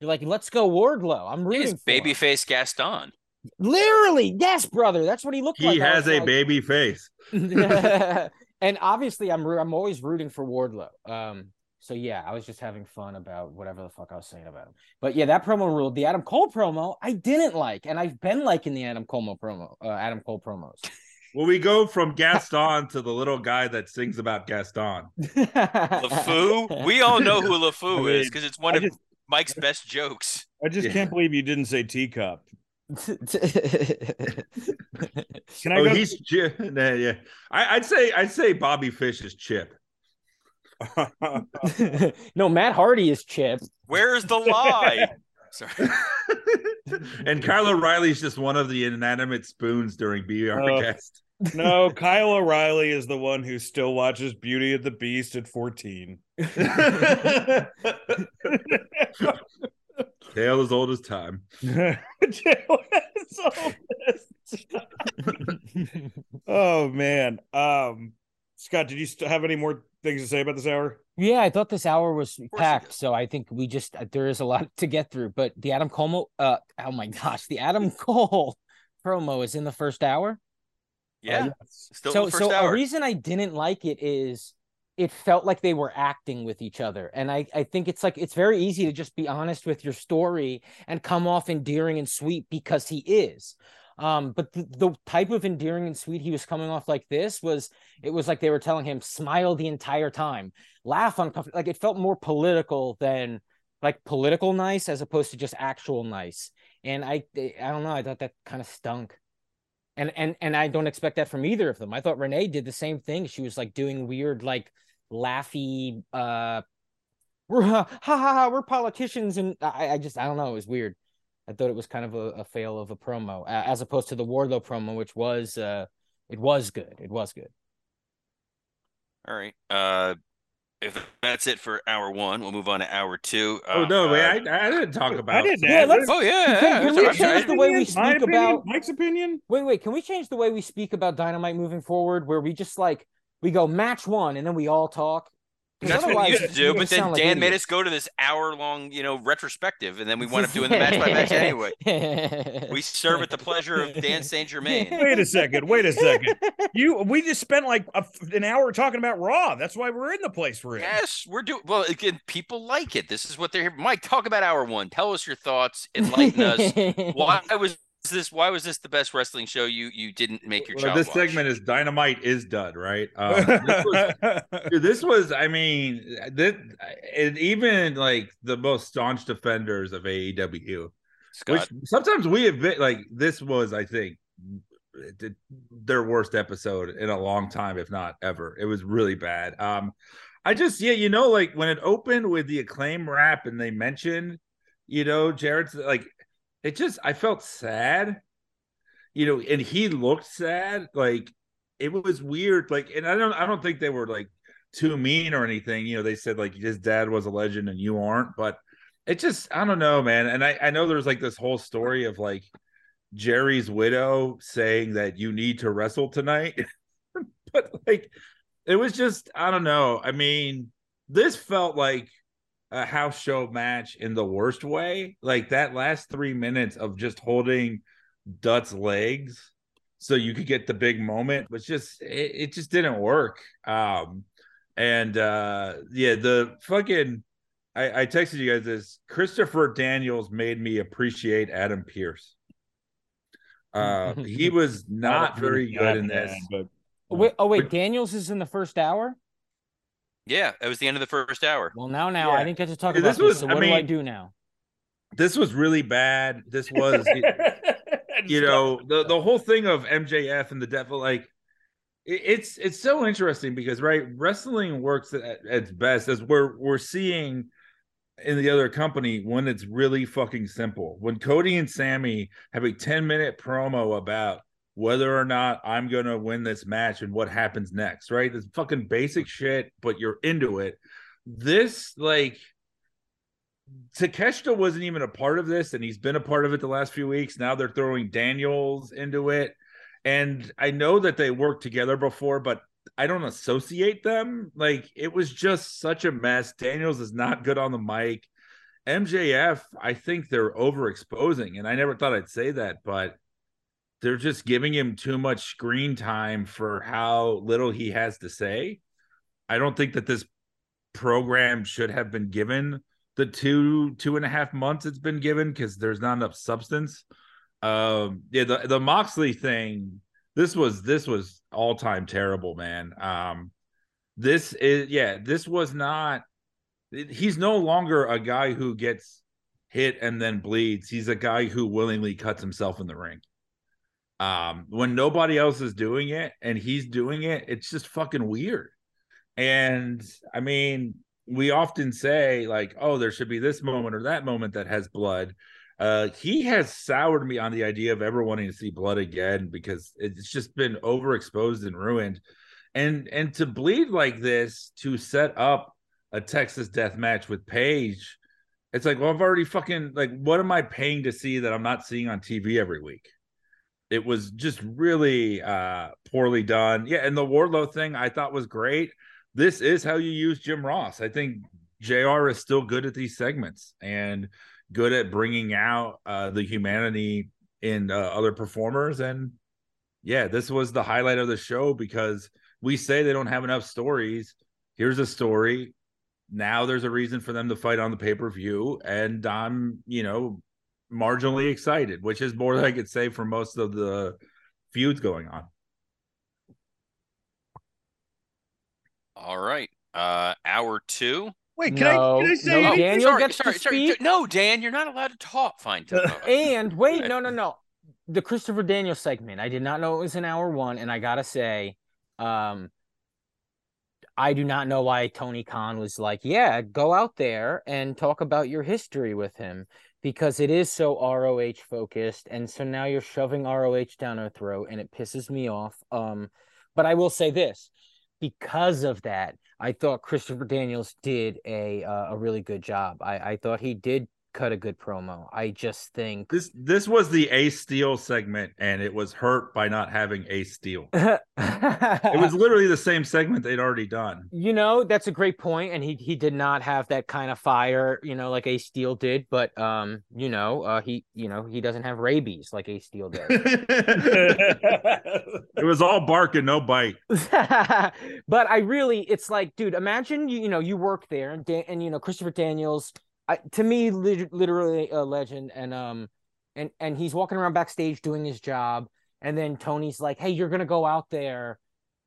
you're like let's go wardlow i'm rooting He's for him. babyface Gaston. literally yes brother that's what he looked like He has a like- baby face. *laughs* *laughs* and obviously i'm i'm always rooting for wardlow um so yeah i was just having fun about whatever the fuck i was saying about him but yeah that promo ruled the adam cole promo i didn't like and i've been liking the adam cole promo uh, adam cole promos *laughs* Well, we go from Gaston to the little guy that sings about Gaston. LeFou. We all know who LeFou I is because it's one I of just- Mike's best jokes. I just Yeah. can't believe you didn't say teacup. *laughs* Can I Oh, go? he's Chip. Nah, yeah, I, I'd say I'd say Bobby Fish is Chip. *laughs* no, Matt Hardy is Chip. Where's the lie? *laughs* Sorry. and Kyle O'Reilly's just one of the inanimate spoons during BR Oh. guest. no, Kyle O'Reilly is the one who still watches Beauty of the Beast at 14. *laughs* *laughs* Tale as old as time. oh man. Um Scott, did you st- have any more things to say about this hour? Yeah, I thought this hour was packed, so I think we just uh, there is a lot *laughs* to get through. But the Adam Cole, uh, oh my gosh, the Adam Cole promo is in the first hour. Yeah, still so, in the first so a reason I didn't like it is it felt like they were acting with each other, and I I think it's like it's very easy to just be honest with your story and come off endearing and sweet because he is. Um, but the, the type of endearing and sweet he was coming off like this was it was like they were telling him smile the entire time, laugh uncomfortable. Like it felt more political than like political nice as opposed to just actual nice. And I I don't know. I thought that kind of stunk. And and and I don't expect that from either of them. I thought Renee did the same thing. She was like doing weird like laughy uh we're *laughs* ha ha ha, we're politicians and I, I just I don't know, it was weird. I thought it was kind of a, a fail of a promo, as opposed to the Wardlow promo, which was uh it was good. It was good. All right. Uh, if that's it for hour one, we'll move on to hour two. Oh Uh, no, uh, wait, I, I didn't talk about. I didn't Yeah, let's- Oh yeah, Can- yeah, can we change sorry. the way we My speak opinion? about- Mike's opinion? Wait, wait, can we change the way we speak about Dynamite moving forward where we just like we go match one and then we all talk? That's what we used to do, but then sound like Dan made us go to this hour long, you know, retrospective, and then we wound up doing the match by match *laughs* anyway. We serve at the pleasure of Dan St. Germain. *laughs* Wait a second. Wait a second. You we just spent like a, an hour talking about Raw. That's why we're in the place we're in. Yes, we're doing well. Again, people like it. This is what they're here. Mike, talk about hour one. Tell us your thoughts. Enlighten us. *laughs* Why I was this? Why was this the best wrestling show you you didn't make your Well, child this watch? segment is dynamite is dud, right? *laughs* Um, this, was, dude, this was, I mean, this, and even like the most staunch defenders of AEW, Scott. which sometimes we admit, like this was, I think, their worst episode in a long time, if not ever. It was really bad. Um, I just, yeah, you know, like when it opened with the acclaim rap and they mentioned, you know, Jarrett's like, it just, I felt sad, you know, and he looked sad. Like it was weird. Like, and I don't, I don't think they were like too mean or anything. You know, they said like his dad was a legend and you aren't, but it just, I don't know, man. And I, I know there's like this whole story of like Jerry's widow saying that you need to wrestle tonight, *laughs* but like it was just, I don't know. I mean, this felt like a house show match in the worst way. Like that last three minutes of just holding Dutt's legs so you could get the big moment was just it, it just didn't work. Um and uh yeah, the fucking I, I texted you guys this. Christopher Daniels made me appreciate Adam Pearce. Uh *laughs* he was not very good in this. wait, oh wait, Daniels is in the first hour. Yeah, it was the end of the first hour. Well, now, now Yeah. I didn't get to talk Yeah, about this this. was- so I what do I do now? This was really bad. This *laughs* was you know the the whole thing of MJF and the devil like it- it's it's so interesting because right wrestling works at at its best as we're we're seeing in the other company when it's really fucking simple when Cody and Sami have a 10 minute promo about whether or not I'm gonna win this match and what happens next right this fucking basic shit but you're into it this like Takeshita wasn't even a part of this, and he's been a part of it the last few weeks. Now they're throwing Daniels into it. And I know that they worked together before, but I don't associate them. Like it was just such a mess. Daniels is not good on the mic. MJF, I think they're overexposing, and I never thought I'd say that, but they're just giving him too much screen time for how little he has to say. I don't think that this program should have been given the two two and a half months it's been given because there's not enough substance. Um, yeah, the the Moxley thing. This was this was all time terrible, man. Um, this is yeah, this was not. He's no longer a guy who gets hit and then bleeds. He's a guy who willingly cuts himself in the ring. Um, when nobody else is doing it and he's doing it, it's just fucking weird. And I mean, we often say like, oh, there should be this moment or that moment that has blood. Uh, he has soured me on the idea of ever wanting to see blood again because it's just been overexposed and ruined. And and to bleed like this to set up a Texas death match with Page, it's like, well, I've already fucking like, what am I paying to see that I'm not seeing on TV every week? It was just really uh poorly done. Yeah, and the Wardlow thing I thought was great this is how you use Jim Ross. I think JR is still good at these segments and good at bringing out uh, the humanity in uh, other performers. And yeah, this was the highlight of the show because we say they don't have enough stories. Here's a story. Now there's a reason for them to fight on the pay per view. And I'm, you know, marginally excited, which is more than I could say for most of the feuds going on. All right. Uh hour two. Wait, can No, I can I say no, anything? Daniel sorry, gets to sorry, sorry. speak? No, Dan, you're not allowed to talk. Fine. Tell- And wait, ahead. no, no, no. The Christopher Daniels segment. I did not know it was in hour one, and I gotta say, um, I do not know why Tony Khan was like, "Yeah, go out there and talk about your history with him," because it is so ROH focused, and so now you're shoving ROH down our throat, and it pisses me off. Um, but I will say this: because of that, I thought Christopher Daniels did a uh, a really good job. I I thought he did cut a good promo. I just think this this was the Ace Steel segment, and it was hurt by not having Ace Steel. it was *laughs* literally the same segment they'd already done. You know, that's a great point, and he he did not have that kind of fire, you know, like Ace Steel did. But um, you know, uh, he you know he doesn't have rabies like Ace Steel *laughs* does. it was all bark and no bite. *laughs* but I really, it's like, dude, imagine you you know you work there, and Dan, and you know Christopher Daniels I, to me, literally a legend, and um, and and he's walking around backstage doing his job, and then Tony's like, "Hey, you're gonna go out there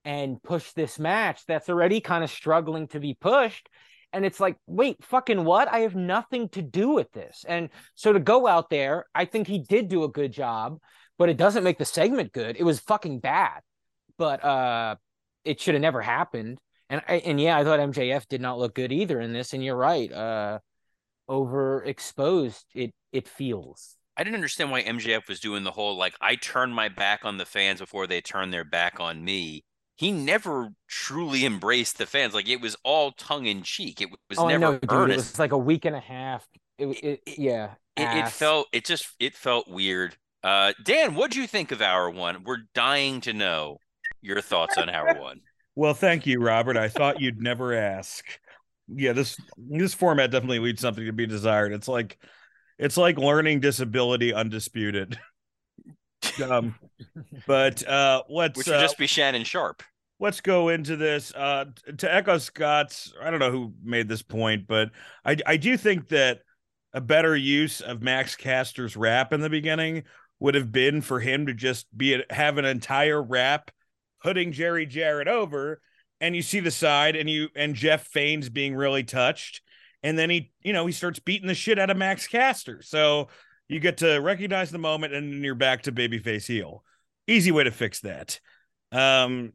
and push this match that's already kind of struggling to be pushed." And it's like, wait, fucking what? I have nothing to do with this. And so to go out there, I think he did do a good job, but it doesn't make the segment good. It was fucking bad, but uh, it should have never happened. And I, and yeah, I thought MJF did not look good either in this. And you're right. Uh, overexposed it it feels. I didn't understand why MJF was doing the whole like I turn my back on the fans before they turn their back on me. He never truly embraced the fans. Like it was all tongue in cheek. It was oh, never know, dude, earnest. It was like a week and a half. It, it, it yeah. It, it, felt it just it felt weird. Uh, Dan, what do you think of hour one? We're dying to know your thoughts on hour one. *laughs* Well, thank you, Robert. I thought you'd never ask yeah, this this format definitely leaves something to be desired. It's like it's like learning disability undisputed. *laughs* um, but uh, let's which would uh, just be Shannon Sharpe. Let's go into this. Uh, to echo Scott's, I don't know who made this point, but I I do think that a better use of Max Caster's rap in the beginning would have been for him to just be have an entire rap putting Jerry Jarrett over and you see the side and you and Jeff feigns being really touched. And then he you know he starts beating the shit out of Max Caster. So you get to recognize the moment and then you're back to babyface heel. Easy way to fix that. Um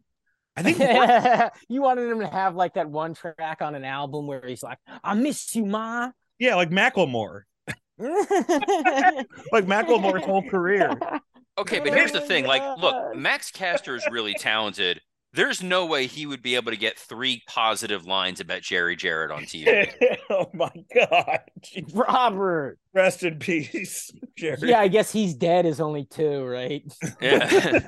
I think *laughs* you wanted him to have like that one track on an album where he's like I miss you ma. Yeah like Macklemore. *laughs* Like Macklemore's whole career. Okay but here's the thing like look Max Caster is really talented there's no way he would be able to get three positive lines about Jerry Jarrett on TV. *laughs* oh my god, Robert, rest in peace, *laughs* Jerry. Yeah, I guess he's dead is only two, right? Yeah, *laughs*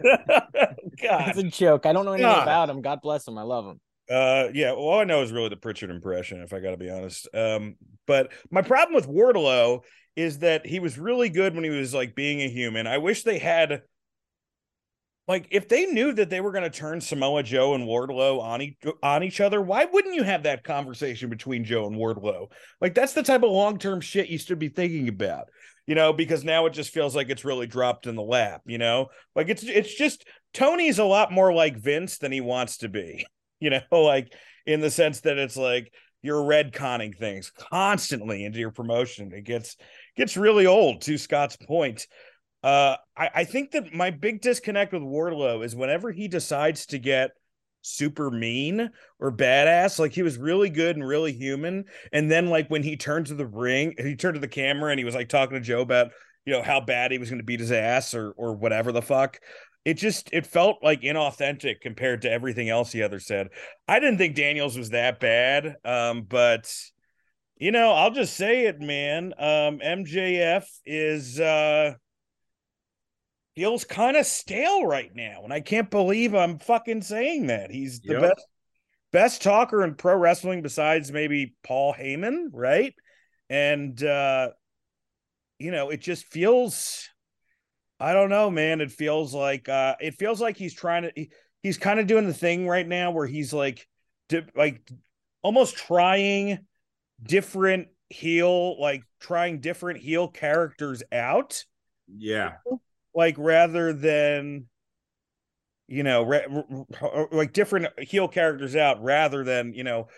God, it's a joke. I don't know anything god. about him. God bless him. I love him. Uh, yeah. Well, all I know is really the Pritchard impression, if I got to be honest. Um, but my problem with Wardlow is that he was really good when he was like being a human. I wish they had like if they knew that they were going to turn Samoa Joe and Wardlow on, e- on each other, why wouldn't you have that conversation between Joe and Wardlow? Like that's the type of long-term shit you should be thinking about, you know, because now it just feels like it's really dropped in the lap, you know? Like it's it's just Tony's a lot more like Vince than he wants to be. *laughs* You know, like in the sense that it's like you're retconning things constantly into your promotion. It gets gets really old to Scott's point. Uh, I, I think that my big disconnect with Wardlow is whenever he decides to get super mean or badass, like he was really good and really human. And then, like, when he turned to the ring, he turned to the camera and he was like talking to Joe about, you know, how bad he was going to beat his ass or, or whatever the fuck. It just, it felt like inauthentic compared to everything else he other said. I didn't think Daniels was that bad. Um, but, you know, I'll just say it, man. Um, MJF is, uh, feels kind of stale right now. And I can't believe I'm fucking saying that. He's the yep. best best talker in pro wrestling besides maybe Paul Heyman, right? And uh you know, it just feels I don't know, man. It feels like uh it feels like he's trying to he, he's kind of doing the thing right now where he's like di- like almost trying different heel like trying different heel characters out. Yeah like rather than you know like different heel characters out rather than you know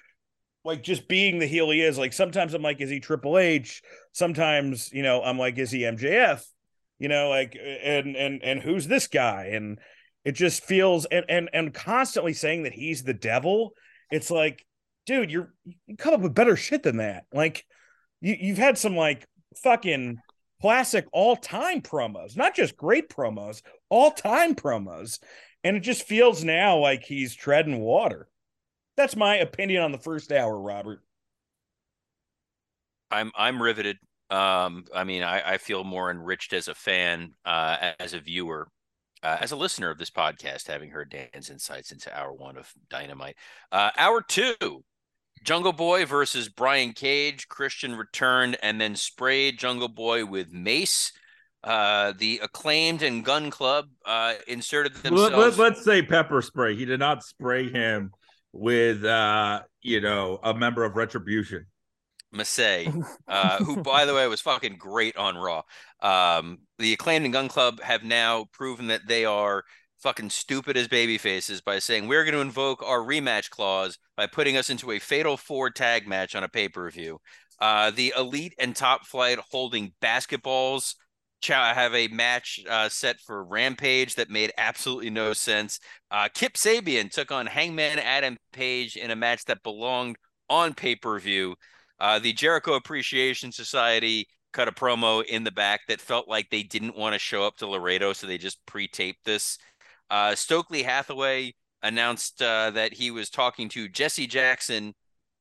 like just being the heel he is. Like sometimes i'm like is he triple h? Sometimes you know i'm like is he mjf you know like and and and who's this guy? And it just feels and and and constantly saying that he's the devil it's like dude you're you come up with better shit than that. Like you you've had some like fucking classic all time promos, not just great promos, all time promos. And it just feels now like he's treading water. That's my opinion on the first hour, Robert. I'm I'm riveted. Um, I mean, I, I feel more enriched as a fan, uh, as a viewer, uh, as a listener of this podcast, having heard Dan's insights into hour one of Dynamite. Uh, hour two, Jungle Boy versus Brian Cage. Christian returned and then sprayed Jungle Boy with mace. Uh, the acclaimed and Gun Club uh, inserted themselves. Let, us say pepper spray. He did not spray him with, uh, you know, a member of Retribution. Massey, *laughs* uh, who, by the way, was fucking great on Raw. Um, the acclaimed and Gun Club have now proven that they are fucking stupid as baby faces by saying we're going to invoke our rematch clause by putting us into a fatal four tag match on a pay per view. Uh, the elite and top flight holding basketballs Chow have a match uh, set for Rampage that made absolutely no sense. Uh, Kip Sabian took on Hangman Adam Page in a match that belonged on pay per view. Uh, the Jericho Appreciation Society cut a promo in the back that felt like they didn't want to show up to Laredo, so they just pre-taped this. Uh, Stokely Hathaway announced uh, that he was talking to Jesse Jackson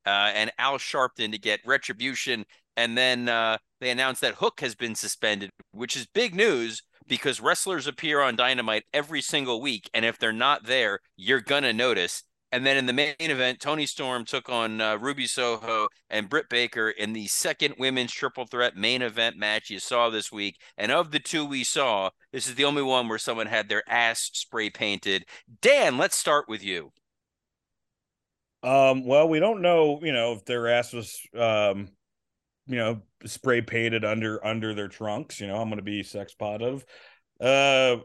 uh, and Al Sharpton to get retribution, and then uh, they announced that Hook has been suspended, which is big news because wrestlers appear on Dynamite every single week, and if they're not there, you're gonna notice. And then in the main event, Toni Storm took on uh, Ruby Soho and Britt Baker in the second women's triple threat main event match you saw this week. And of the two we saw, this is the only one where someone had their ass spray painted. Dan, let's start with you. Um, well, we don't know, you know, if their ass was, um, you know, spray painted under under their trunks. You know, I'm going to be sex positive. Uh,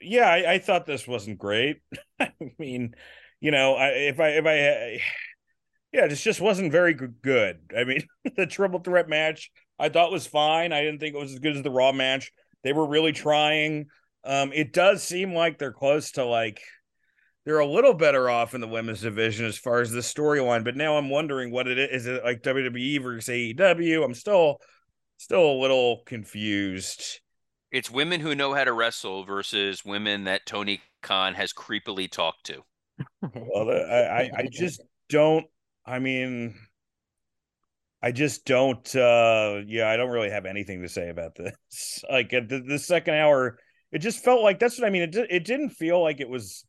yeah, I, I thought this wasn't great. *laughs* I mean, you know, I, if I if I *sighs* yeah, this just wasn't very good. I mean, *laughs* the triple threat match I thought was fine. I didn't think it was as good as the Raw match. They were really trying. Um, it does seem like they're close to like they're a little better off in the women's division as far as the storyline. But now I'm wondering what it is. Is it like WWE versus AEW? I'm still still a little confused. It's women who know how to wrestle versus women that Tony Khan has creepily talked to *laughs* well, I, I, I just don't. I mean, I just don't. uh Yeah, I don't really have anything to say about this. *laughs* Like at the, the second hour, it just felt like that's what I mean. It it didn't feel like it was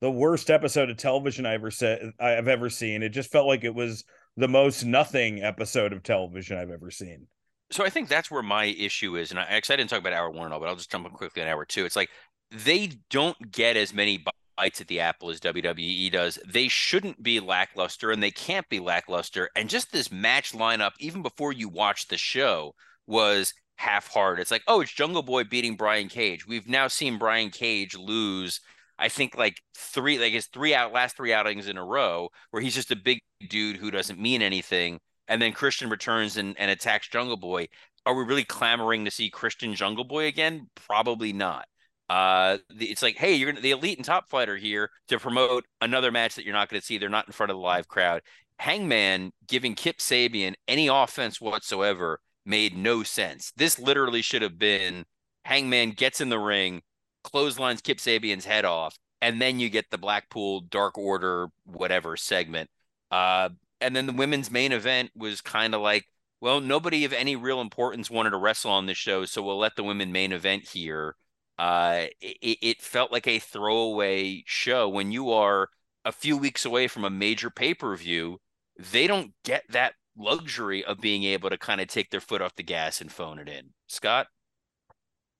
the worst episode of television I ever said I've ever seen. It just felt like it was the most nothing episode of television I've ever seen. So I think that's where my issue is, and I, actually I didn't talk about hour one at all, but I'll just jump in quickly on hour two. It's like they don't get as many bites at the apple as WWE does. They shouldn't be lackluster and they can't be lackluster. And just this match lineup, even before you watch the show, was half hard. It's like, oh, it's Jungle Boy beating Brian Cage. We've now seen Brian Cage lose. I think like three, like his three out last three outings in a row, where he's just a big dude who doesn't mean anything. And then Christian returns and, and attacks Jungle Boy. Are we really clamoring to see Christian Jungle Boy again? Probably not. Uh, it's like, hey, you're the elite and top fighter here to promote another match that you're not going to see. They're not in front of the live crowd. Hangman giving Kip Sabian any offense whatsoever made no sense. This literally should have been Hangman gets in the ring, clotheslines Kip Sabian's head off, and then you get the Blackpool Dark Order whatever segment. Uh, and then the women's main event was kind of like, well, nobody of any real importance wanted to wrestle on this show, so we'll let the women main event here uh, it, it felt like a throwaway show when you are a few weeks away from a major pay per view. They don't get that luxury of being able to kind of take their foot off the gas and phone it in. Scott.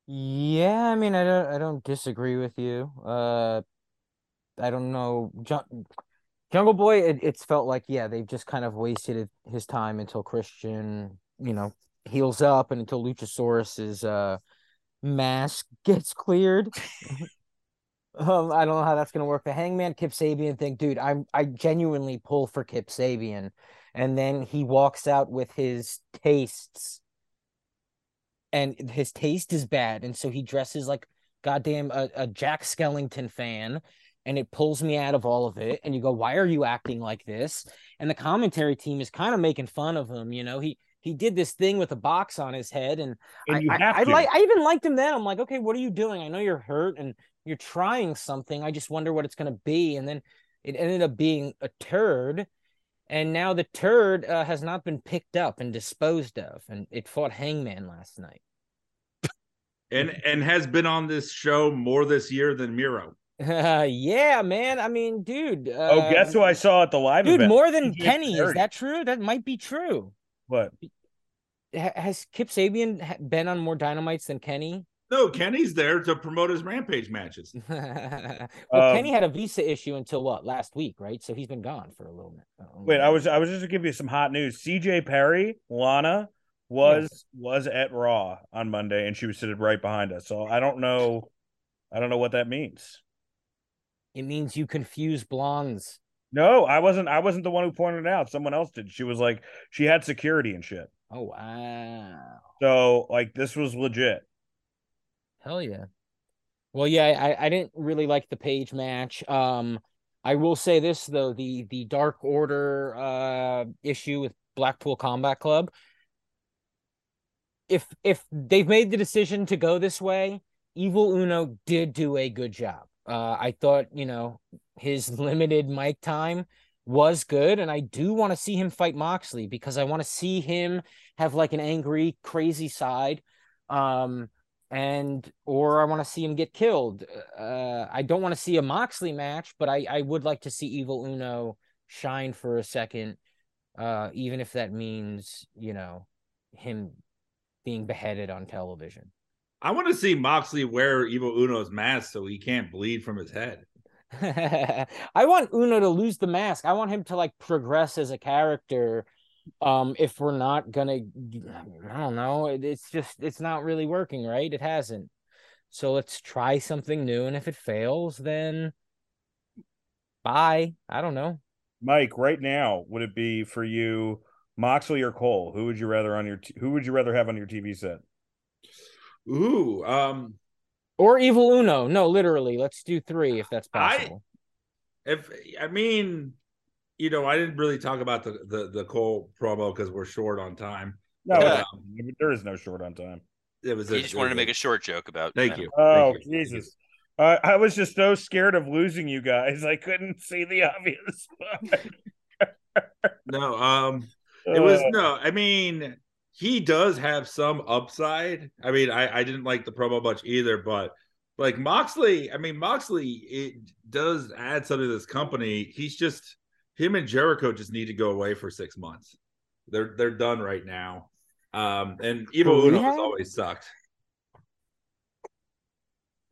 Yeah, I mean, I don't, I don't disagree with you. Uh, I don't know, Jungle Boy. It, it's felt like yeah, they've just kind of wasted his time until Christian, you know, heals up and until Luchasaurus is uh mask gets cleared. um, I don't know how that's gonna work. The Hangman Kip Sabian thing, dude. I'm I genuinely pull for Kip Sabian, and then he walks out with his tastes, and his taste is bad, and so he dresses like goddamn a, a Jack Skellington fan. And it pulls me out of all of it. And you go, why are you acting like this? And the commentary team is kind of making fun of him. You know, he he did this thing with a box on his head, and, and I, I, I, like I even liked him then. I'm like, okay, what are you doing? I know you're hurt and you're trying something. I just wonder what it's gonna be. And then it ended up being a turd. and now the turd uh, has not been picked up and disposed of, and it fought Hangman last night. *laughs* and and has been on this show more this year than Miro. Uh, *laughs* yeah, man. I mean, dude. Uh, oh, guess who I saw at the live dude, event? more than TJ Kenny. Is that true? That might be true. What? Has Kip Sabian been on more dynamites than Kenny? No, Kenny's there to promote his Rampage matches. *laughs* well, Um, Kenny had a visa issue until what last week, right? So he's been gone for a little bit. a little Wait, bit. I was I was just to give you some hot news. CJ Perry, Lana was was at Raw on Monday, and she was sitting right behind us. So I don't know, I don't know what that means. It means you confuse blondes. No, I wasn't. I wasn't the one who pointed it out. Someone else did. She was like, she had security and shit. Oh wow, So like, this was legit. hell yeah. Well, yeah, I I didn't really like the page match. Um, I will say this though the the Dark Order uh issue with Blackpool Combat Club. If if they've made the decision to go this way, Evil Uno did do a good job. Uh, I thought you know his *laughs* limited mic time was good, and I do want to see him fight Moxley because I want to see him have like an angry, crazy side. Um, and or I want to see him get killed. Uh, I don't want to see a Moxley match, but I I would like to see Evil Uno shine for a second, uh, even if that means you know him being beheaded on television. I want to see Moxley wear Evil Uno's mask so he can't bleed from his head. *laughs* I want Uno to lose the mask. I want him to like progress as a character. Um, if we're not gonna, I don't know. It's just it's not really working, right? It hasn't. So let's try something new, and if it fails, then bye. I don't know. Mike, right now, would it be for you Moxley or Cole? Who would you rather on your t- Who would you rather have on your TV set? Ooh, um, Or Evil Uno. No, literally. Let's do three if that's I- possible. if I mean, you know, I didn't really talk about the the, the Cole promo because we're short on time. No, Yeah. there is no short on time. It was. He just wanted to make a short joke about. Thank you. Oh Thank you. You. Jesus! Uh, I was just so scared of losing you guys. I couldn't see the obvious. *laughs* No, um, it was Uh, no. I mean, he does have some upside. I mean, I I didn't like the promo much either, but like Moxley, I mean Moxley, it does add something to this company. He's just him and Jericho just need to go away for six months. They're they're done right now. Um, and Evil Uno has always sucked.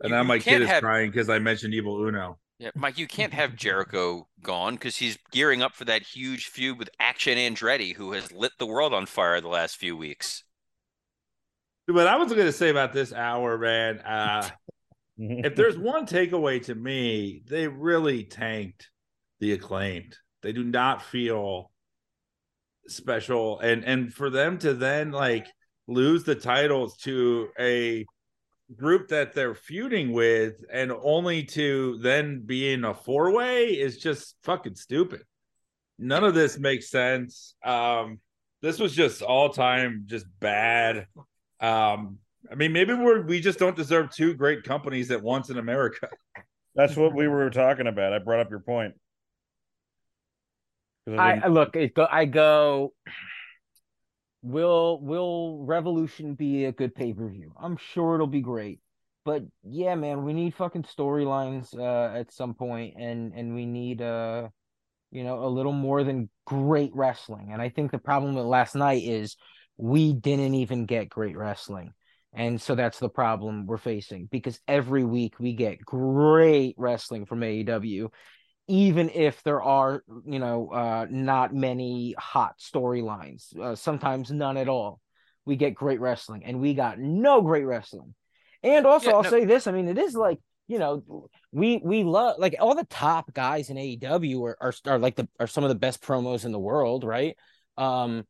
And You- now my kid is have- crying because I mentioned Evil Uno. Yeah, Mike, you can't have Jericho gone because he's gearing up for that huge feud with Action Andretti, who has lit the world on fire the last few weeks. But I was going to say about this hour, man. Uh, *laughs* if there's one takeaway to me, they really tanked the acclaimed. They do not feel special, and and for them to then like lose the titles to a group that they're feuding with, and only to then be in a four way is just fucking stupid. None of this makes sense. Um, this was just all time just bad. Um, I mean, maybe we're we just don't deserve two great companies at once in America. *laughs* That's what we were talking about. I brought up your point. I I, I look. It go. I go. Will Will Revolution be a good pay per view? I'm sure it'll be great. But yeah, man, we need fucking storylines uh, at some point, and and we need uh, you know, a little more than great wrestling. And I think the problem with last night is we didn't even get great wrestling. And so that's the problem we're facing because every week we get great wrestling from AEW even if there are you know uh not many hot storylines uh, sometimes none at all we get great wrestling and we got no great wrestling. And also Yeah, i'll no- say this i mean it is like you know we we love like all the top guys in aew are, are are like the are some of the best promos in the world right? Um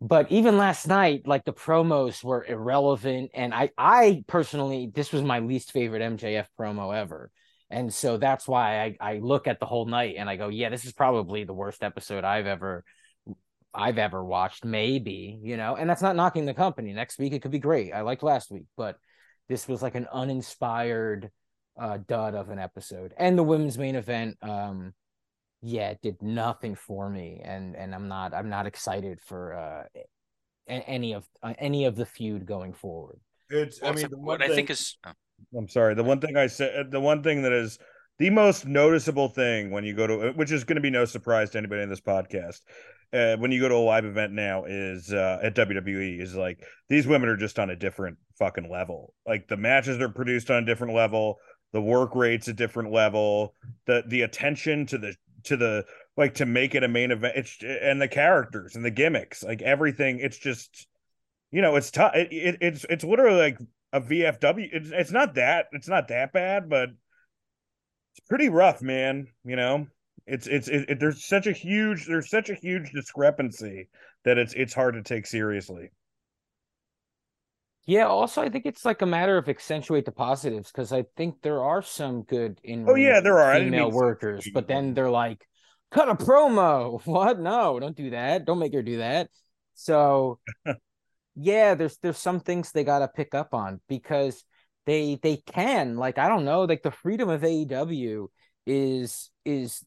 but even last night like the promos were irrelevant and i i personally this was my least favorite mjf promo ever and so that's why I, I look at the whole night and I go, yeah, this is probably the worst episode I've ever I've ever watched, maybe, you know, and that's not knocking the company. Next week it could be great. I liked last week, but this was like an uninspired uh dud of an episode. And the women's main event, um, yeah, it did nothing for me, and and I'm not I'm not excited for uh any of uh, any of the feud going forward. It's Well, I mean it's- the what one I think is oh, I'm sorry. The one thing I said, the one thing that is the most noticeable thing when you go to, which is going to be no surprise to anybody in this podcast, uh, when you go to a live event now, is uh, at WWE is like these women are just on a different fucking level. Like the matches are produced on a different level, the work rates a different level, the the attention to the to the like to make it a main event. It's and the characters and the gimmicks, like everything. It's just you know, it's tough. It, it, it's it's literally like a VFW. It's it's not that it's not that bad, but it's pretty rough, man. You know, it's it's it, it, there's such a huge there's such a huge discrepancy that it's it's hard to take seriously. Yeah, also I think it's like a matter of accentuate the positives because I think there are some good in Oh, yeah, there are. Female workers, but then they're like, cut a promo. *laughs* What? No, don't do that. Don't make her do that. So *laughs* yeah, there's there's some things they gotta pick up on because they they can. Like, I don't know, like the freedom of AEW is is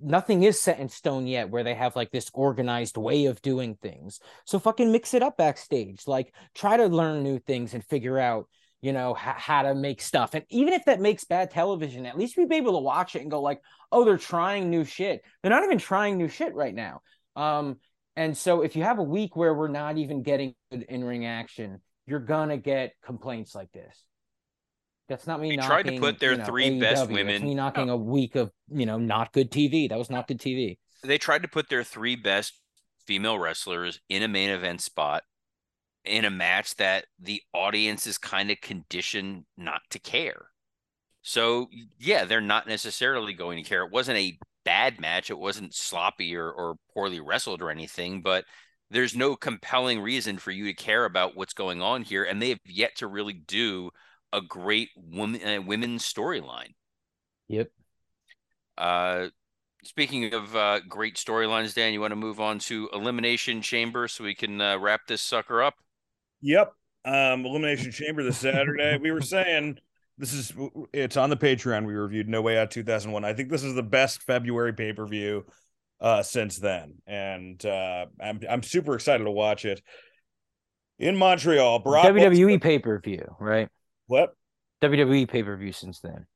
nothing is set in stone yet where they have like this organized way of doing things. So fucking mix it up backstage. Like try to learn new things and figure out, you know, h- how to make stuff. And even if that makes bad television, at least we'd be able to watch it and go like, "Oh, they're trying new shit." They're not even trying new shit right now. Um and so if you have a week where we're not even getting good in-ring action, you're going to get complaints like this. That's not me They knocking. tried to put their you know, three best AEW. That's women- me knocking a week of you know not good TV. That was not good TV. they tried to put their three best female wrestlers in a main event spot in a match that the audience is kind of conditioned not to care. So yeah, they're not necessarily going to care. It wasn't a bad match. It wasn't sloppy or, or poorly wrestled or anything, but there's no compelling reason for you to care about what's going on here. And they have yet to really do a great woman uh, women's storyline. Yep. Uh, speaking of uh, great storylines, Dan, you want to move on to Elimination Chamber so we can uh, wrap this sucker up? Yep. Um, Elimination Chamber this Saturday. we were saying this is it's on the Patreon. We reviewed No Way Out 2001. I think this is the best February pay per view uh, since then, and uh, I'm I'm super excited to watch it in Montreal. Brock WWE pay per view, right? What? WWE pay per view since then.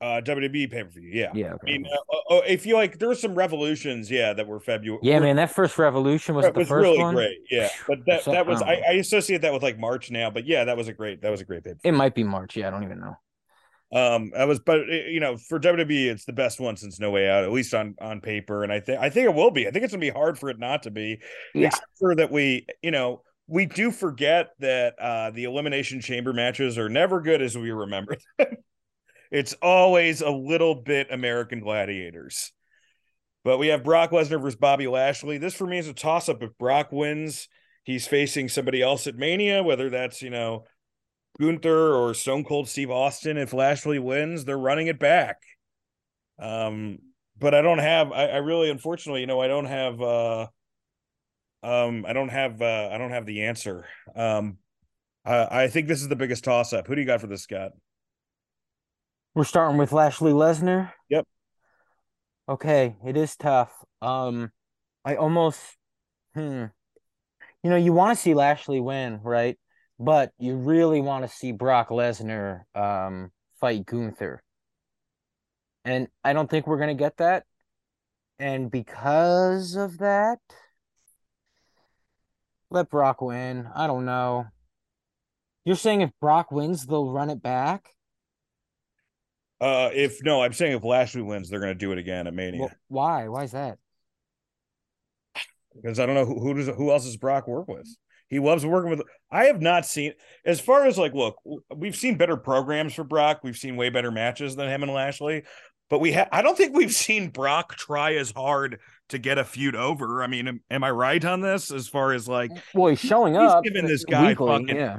Uh, WWE pay per view. Yeah. Yeah. I mean, uh, oh, if you like, there were some revolutions, yeah, that were February. yeah, man, that first revolution was the was first really one. great. Yeah, but that that was I I, don't I know. associate that with like March now. But yeah, that was a great that was a great pay. It might be March. Yeah, I don't even know. Um, I was, but eh, you know, for WWE, it's the best one since No Way Out, at least on on paper, and I think I think it will be. I think it's gonna be hard for it not to be, Yeah. except for that we, you know, we do forget that uh the Elimination Chamber matches are never good as we remember *laughs* them. It's always a little bit American Gladiators. But we have Brock Lesnar versus Bobby Lashley. This for me is a toss up. If Brock wins, he's facing somebody else at Mania, whether that's you know Gunther or Stone Cold Steve Austin. If Lashley wins, they're running it back. Um, but I don't have. I, I really, unfortunately, you know, I don't have. uh Um, I don't have. uh I don't have the answer. Um, I, I think this is the biggest toss up. Who do you got for this, Scott? We're starting with Lashley Lesnar. Yep. Okay, it is tough. Um, I almost, hmm, you know, you want to see Lashley win, right? But you really want to see Brock Lesnar um fight Gunther. And I don't think we're gonna get that. And because of that, let Brock win. I don't know. You're saying if Brock wins, they'll run it back? Uh, if no, I'm saying if Lashley wins, they're going to do it again at Mania Wh- why? Why is that? because I don't know who who does who else does Brock work with. He loves working with. I have not seen as far as like look, we've seen better programs for Brock. We've seen way better matches than him and Lashley, but we ha- I don't think we've seen Brock try as hard to get a feud over. I mean, am, am I right on this? As far as like Well, he's showing up. He's up. giving this guy weekly, fucking- yeah.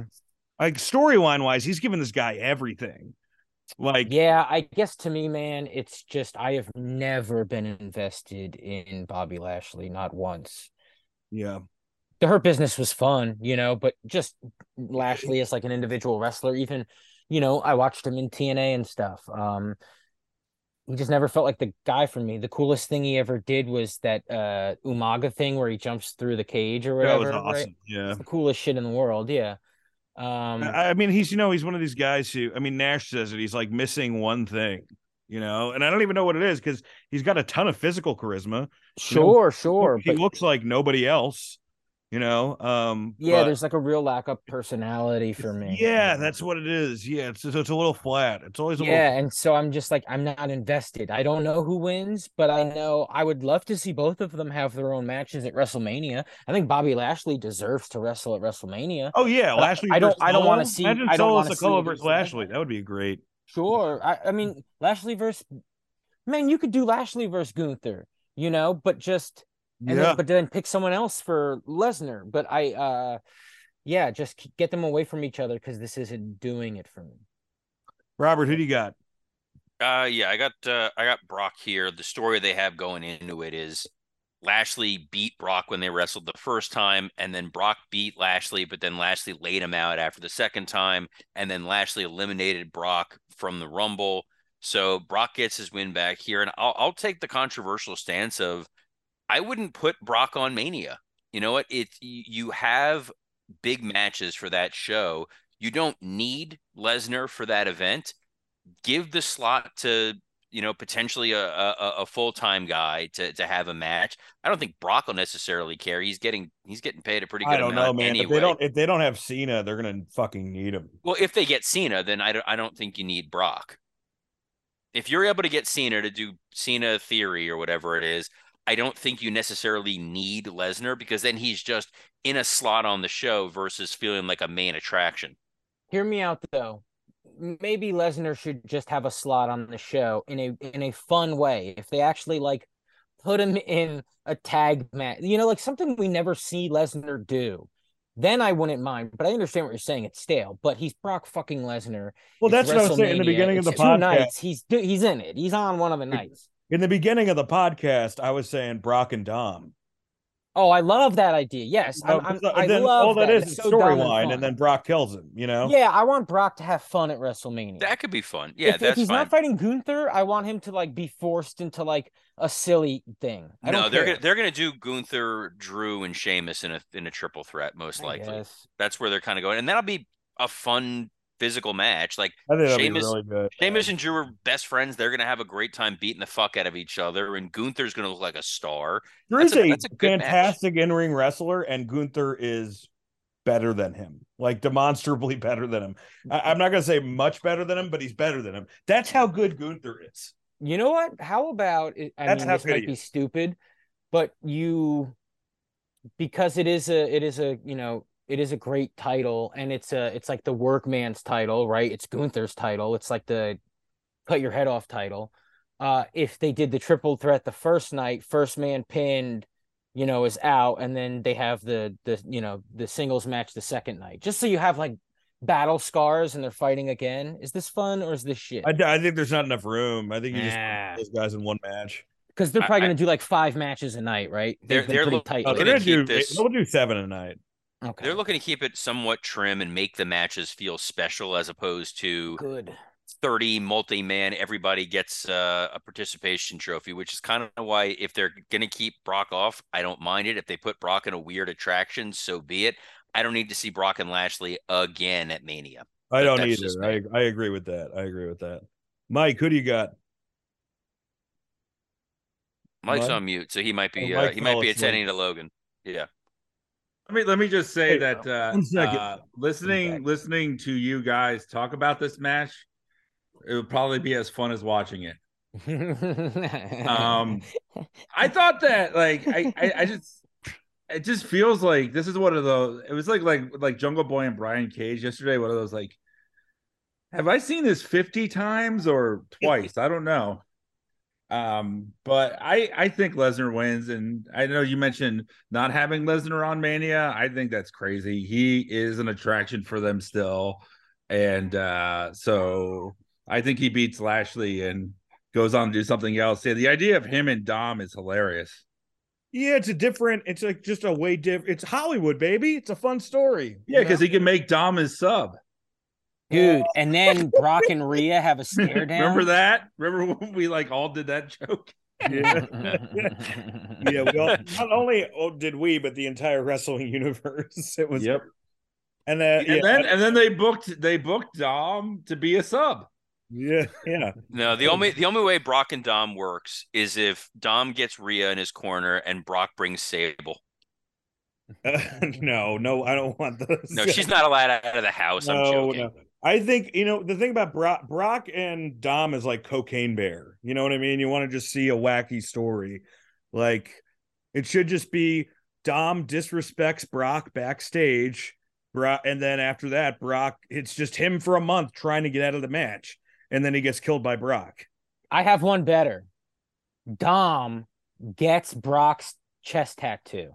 like storyline wise, he's giving this guy everything. Like Yeah, I guess to me, man, it's just I have never been invested in Bobby Lashley, not once. yeah, The Hurt Business was fun, you know, but just *laughs* Lashley as like an individual wrestler, even, you know, I watched him in TNA and stuff. Um, he just never felt like the guy for me. The coolest thing he ever did was that uh Umaga thing where he jumps through the cage or whatever. That was awesome. Right? Yeah. It's the coolest shit in the world. Yeah. Um I mean, he's you know he's one of these guys who I mean Nash says it. He's like missing one thing, you know, and I don't even know what it is because he's got a ton of physical charisma. sure, sure. he But looks like nobody else, you know. Um, yeah, but- there's like a real lack of personality for me. yeah, that's what it is. Yeah, it's it's a little flat. It's always a yeah, little. and so I'm just like I'm not invested. I don't know who wins, but I know I would love to see both of them have their own matches at WrestleMania. I think Bobby Lashley deserves to wrestle at WrestleMania. Oh yeah, Lashley. I don't- I don't wanna see- Imagine I don't wanna see Sikoa it versus as a match. Lashley. That would be great. Sure. I, I mean Lashley versus man, you could do Lashley versus Gunther, you know, but just and yeah, then, but then pick someone else for Lesnar. But I uh yeah, just get them away from each other because this isn't doing it for me. Robert, who do you got? Uh, yeah, I got uh, I got Brock here. The story they have going into it is Lashley beat Brock when they wrestled the first time, and then Brock beat Lashley, but then Lashley laid him out after the second time, and then Lashley eliminated Brock from the Rumble. So Brock gets his win back here, and I'll I'll take the controversial stance of I wouldn't put Brock on Mania. You know what? It you have big matches for that show. You don't need Lesnar for that event give the slot to you know potentially a a, a full time guy to to have a match. I don't think Brock will necessarily care. He's getting he's getting paid a pretty good I don't know, amount man. anyway. If they don't, if they don't have Cena, they're gonna fucking need him. well, if they get Cena, then I don't I don't think you need Brock. If you're able to get Cena to do Cena theory or whatever it is, I don't think you necessarily need Lesnar because then he's just in a slot on the show versus feeling like a main attraction. Hear me out though. Maybe Lesnar should just have a slot on the show in a in a fun way. If they actually like put him in a tag match, you know, like something we never see Lesnar do, then I wouldn't mind. But I understand what you're saying; it's stale. But he's Brock fucking Lesnar. Well, It's that's what I was saying in the WrestleMania. beginning of the It's podcast. nights. He's he's in it. He's on one of the nights. In the beginning of the podcast, I was saying Brock and Dom. Oh, I love that idea. Yes, No, I'm, I'm, 'cause, I then love all that that. is It's so dumb and storyline, and then Brock kills him. You know. yeah, I want Brock to have fun at WrestleMania. That could be fun. Yeah, if, if he's fine. not fighting Gunther, I want him to like be forced into like a silly thing. I no, they're care. gonna they're gonna do Gunther, Drew, and Sheamus in a in a triple threat most likely. That's where they're kind of going, and that'll be a fun physical match. Like I think that'd be Sheamus, really good. Sheamus and Drew are best friends. They're gonna have a great time beating the fuck out of each other, and Gunther's gonna look like a star. Drew's that's a- a, a fantastic in-ring wrestler, and Gunther is better than him, like demonstrably *laughs* better than him. I, I'm not gonna say much better than him, but he's better than him. That's how good Gunther is. You know what? How about? I That's mean, how this might be stupid, but you because it is a it is a you know it is a great title and it's a it's like the workman's title, right? It's Gunther's title. It's like the cut your head off title. Uh, if they did the triple threat the first night, first man pinned, you know, is out, and then they have the the you know the singles match the second night, just so you have like battle scars and they're fighting again. Is this fun or is this shit? I, I think there's not enough room. I think you just Nah. put those guys in one match. Because they're probably I- going to do like five matches a night, right? They're- They've been they're pretty look- tight. Oh, They're they're gonna do. this- They'll do seven a night. Okay. They're looking to keep it somewhat trim and make the matches feel special as opposed to good. 30 multi-man everybody gets uh, a participation trophy which is kind of why if they're going to keep brock off i don't mind it if they put brock in a weird attraction so be it i don't need to see brock and lashley again at mania I But don't either. I I agree with that. I agree with that. Mike, who do you got? mike's Mike? on mute so he might be Oh, uh, he might be asleep. attending to logan yeah Let me let me just say Hey, that uh, one second. uh, listening listening to you guys talk about this match, it would probably be as fun as watching it. Um, I *laughs* thought that like I, I I just it just feels like this is one of those. It was like like like Jungle Boy and Brian Cage yesterday. One of those like, have I seen this fifty times or twice? I don't know. Um, but I I think Lesnar wins, and I know you mentioned not having Lesnar on Mania. I think that's crazy. He is an attraction for them still, and uh so I think he beats Lashley and goes on to do something else. Yeah, the idea of him and Dom is hilarious. Yeah, it's a different. It's like just a way different. It's Hollywood, baby. It's a fun story. Yeah, because he can make Dom his sub. Dude, *laughs* and then Brock and Rhea have a stare *laughs* down. Remember that? Remember when we like all did that joke? *laughs* Yeah, yeah. We all, not only oh, did we, but the entire wrestling universe. It was. Yep. And then, And yeah, then and then they booked they booked Dom to be a sub. yeah, yeah. No, the only the only way Brock and Dom works is if Dom gets Rhea in his corner and Brock brings Sable. Uh, no, no, I don't want those. No, she's not allowed out of the house. I'm joking. no. I think you know the thing about Brock, Brock and Dom is like cocaine bear. You know what I mean? You want to just see a wacky story, like it should just be Dom disrespects Brock backstage, Brock, and then after that, Brock, it's just him for a month trying to get out of the match, and then he gets killed by Brock. I have one better. Dom gets Brock's chest tattoo.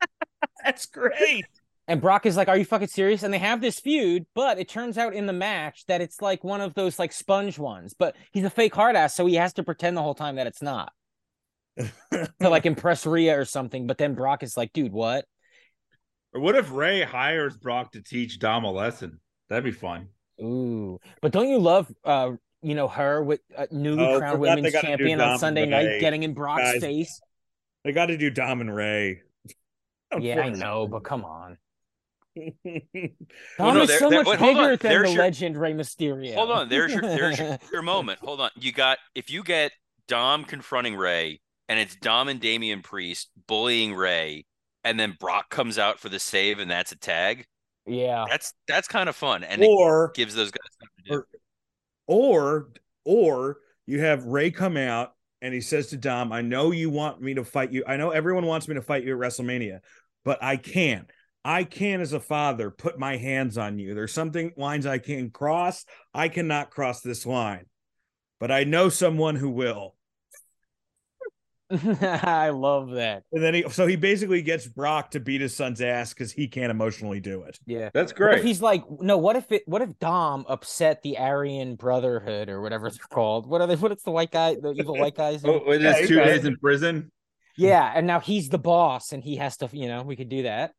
*laughs* That's great. And Brock is like, Are you fucking serious? And they have this feud, but it turns out in the match that it's like one of those like sponge ones. But he's a fake hard ass, so he has to pretend the whole time that it's not. *laughs* to like impress Rhea or something. But then Brock is like, dude, what? Or what if Rey hires Brock to teach Dom a lesson? That'd be fun. Ooh. But don't you love uh you know her with uh, newly Oh, crowned women's champion on Sunday and night getting in Brock's Guys, face? They got to do Dom and Rey. *laughs* Yeah, I know, but come on. *laughs* know. Dom no, is so much wait, bigger on. than There's the your- legend Rey Mysterio. Hold on, there's your there's your, *laughs* your moment. Hold on. You got if you get Dom confronting Rey and it's Dom and Damian Priest bullying Rey, and then Brock comes out for the save and that's a tag. yeah. That's that's kind of fun and it or gives those guys something to do. or or you have Rey come out and he says to Dom, "I know you want me to fight you. I know everyone wants me to fight you at WrestleMania, but I can't. I can as a father put my hands on you. There's something lines I can cross. I cannot cross this line. But I know someone who will." *laughs* I love that. And then he so he basically gets Brock to beat his son's ass cuz he can't emotionally do it. Yeah. That's What great. if he's like, no, what if it what if Dom upset the Aryan Brotherhood or whatever they're called? What are they What what is the white guy, the evil white guys? *laughs* oh, it Yeah, two okay. days in prison. Yeah, and now he's the boss and he has to, you know, we could do that.